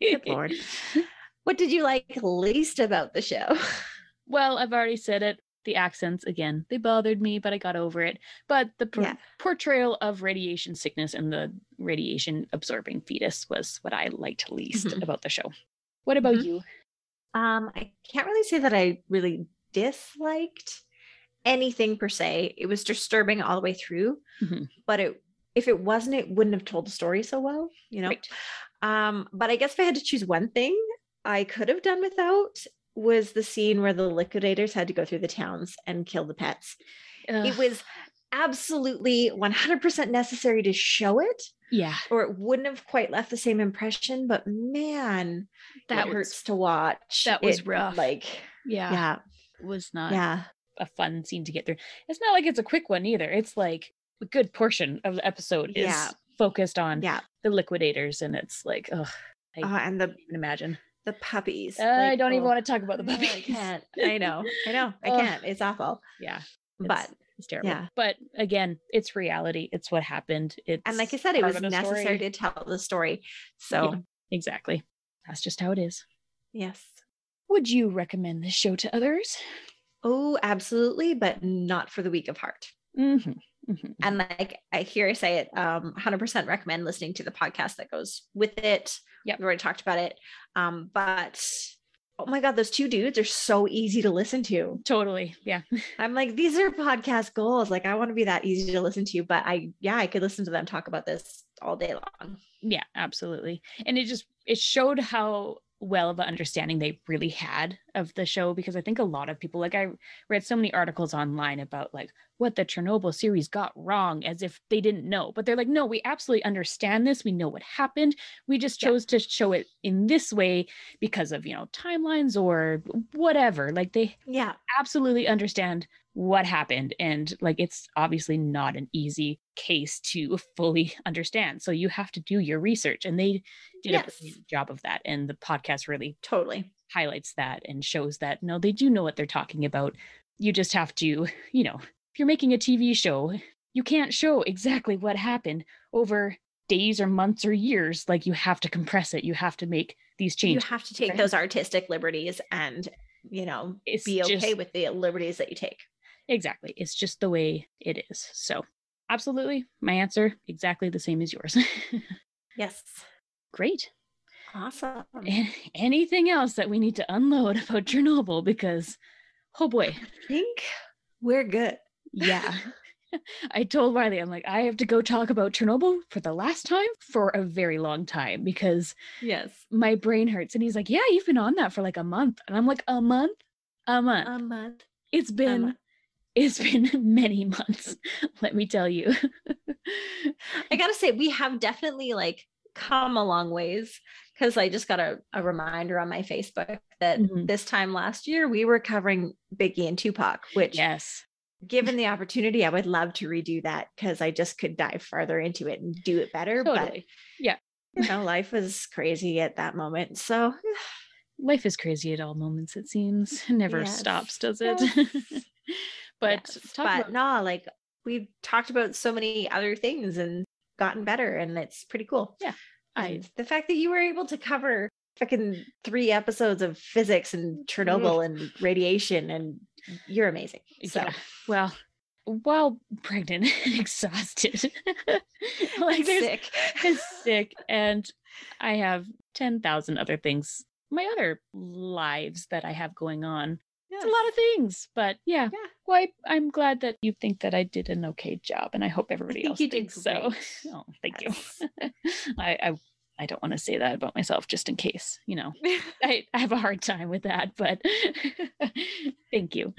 Good Lord. What did you like least about the show? Well, I've already said it. The accents, again, they bothered me, but I got over it. But the yeah. portrayal of radiation sickness and the radiation absorbing fetus was what I liked least mm-hmm. about the show. What about mm-hmm. you? Um, I can't really say that I really disliked anything per se. It was disturbing all the way through, Mhm. but it if it wasn't, it wouldn't have told the story so well, you know. Right. Um, but I guess if I had to choose one thing I could have done without was the scene where the liquidators had to go through the towns and kill the pets. It was absolutely 100% necessary to show it, yeah, or it wouldn't have quite left the same impression. But man, that that was hurts to watch. that was It, rough. Like, yeah, yeah, It was not yeah, a fun scene to get through. It's not like it's a quick one either. It's like a good portion of the episode is Yeah. focused on yeah. the liquidators, and it's like, ugh, I Uh, and the even imagine. the puppies. I like, don't even oh, want to talk about the no, puppies. I can't. I know. I know. I can't. It's awful. Yeah, But it's terrible. yeah. But again, it's reality. It's what happened. It's and like I said, it was necessary story. to tell the story. So Yeah. Exactly. That's just how it is. yes. Would you recommend this show to others? Oh, absolutely, but not for the weak of heart. Mm-hmm. Mm-hmm. And like I hear I say it, um, 100% recommend listening to the podcast that goes with it. Yeah, We've already talked about it. Um, but oh my God, those two dudes are so easy to listen to. Totally. Yeah. I'm like, these are podcast goals. Like, I want to be that easy to listen to, but I, yeah, I could listen to them talk about this all day long. Yeah, absolutely. And it just it showed how well of an understanding they really had of the show because I think a lot of people like I read so many articles online about like what the Chernobyl series got wrong as if they didn't know. But they're like, no, we absolutely understand this. We know what happened. We just Yeah. chose to show it in this way because of, you know, timelines or whatever. Like they Yeah. absolutely understand what happened and like it's obviously not an easy case to fully understand so you have to do your research and they did Yes. a job of that and the podcast really Totally. highlights that and shows that no they do know what they're talking about you just have to you know if you're making a tv show you can't show exactly what happened over days or months or years like you have to compress it you have to make these changes. You have to take those artistic liberties and, you know, It's be okay just- with the liberties that you take. Exactly. It's just the way it is. So, absolutely, my answer exactly the same as yours. Yes. Great. Awesome. A- Anything else that we need to unload about Chernobyl? Because, oh boy, I think we're good. yeah. I told Riley, I'm like, I have to go talk about Chernobyl for the last time for a very long time because Yes. my brain hurts. And he's like, Yeah, you've been on that for like a month. And I'm like, A month? A month. A month. it's been. month. It's been many months, let me tell you. I gotta say, we have definitely like come a long ways because I just got a, a reminder on my Facebook that Mhm. this time last year we were covering Biggie and Tupac, which yes. given the opportunity, I would love to redo that because I just could dive farther into it and do it better. Totally. Yeah. But you know, life was crazy at that moment. So Life is crazy at all moments, it seems. It never Yes. stops, does it? Yes. but yes, but about- no, like we've talked about so many other things and gotten better, and it's pretty cool. Yeah, I the fact that you were able to cover fucking three episodes of physics and mm-hmm. Chernobyl and radiation, and you're amazing. So Yeah. well, while pregnant and exhausted, like sick. sick and I have 10,000 other things, my other lives that I have going on. It's a lot of things, but yeah. Yeah. Well, I, I'm glad that you think that I did an okay job, and I hope everybody think else you did so. Oh, thank Yes. you. I, I I don't want to say that about myself, just in case. You know, I, I have a hard time with that, but thank you.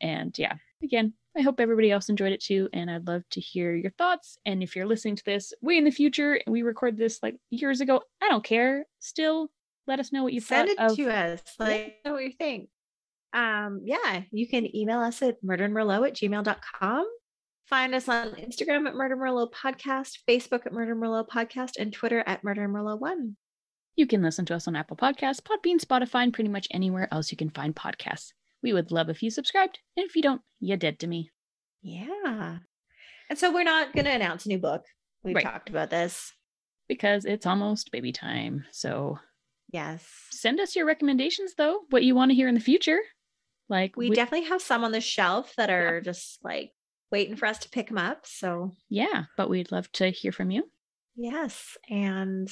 And yeah, again, I hope everybody else enjoyed it too. And I'd love to hear your thoughts. And if you're listening to this way in the future and we recorded this like years ago, I don't care. Still, let us know what you Send it thought of. to us. Like know what you think. Um, yeah, you can email us at murdermerlot at gmail.com. Find us on Instagram at Murder Merlot Podcast, Facebook at Murder Merlot Podcast, and Twitter at Murder Merlot One. You can listen to us on Apple Podcasts, Podbean, Spotify, and pretty much anywhere else you can find podcasts. We would love if you subscribed. And if you don't, you're dead to me. Yeah. And so we're not going to announce a new book. We've Right. talked about this. because it's almost baby time. So Yes. send us your recommendations, though, what you want to hear in the future. Like, We we- definitely have some on the shelf that are just like waiting for us to pick them up. So, yeah, but we'd love to hear from you. yes. And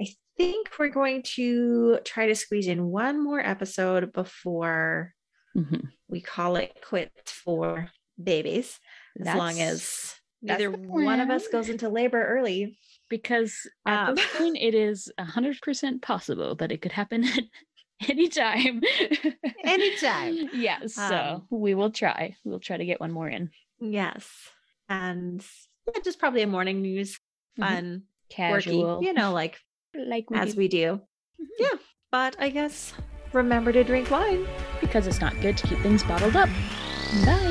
I think we're going to try to squeeze in one more episode before Mhm. we call it quits for babies as long as neither one of us goes into labor early. because at Um, this point it is 100% possible that it could happen at any time. Anytime. yes. So Um, we will try. We'll try to get one more in. Yes. And yeah, just probably a morning news, Mhm. fun, Casual. quirky, you know, like like we as do. we do. Mhm. Yeah. But I guess remember to drink wine. because it's not good to keep things bottled up. Bye.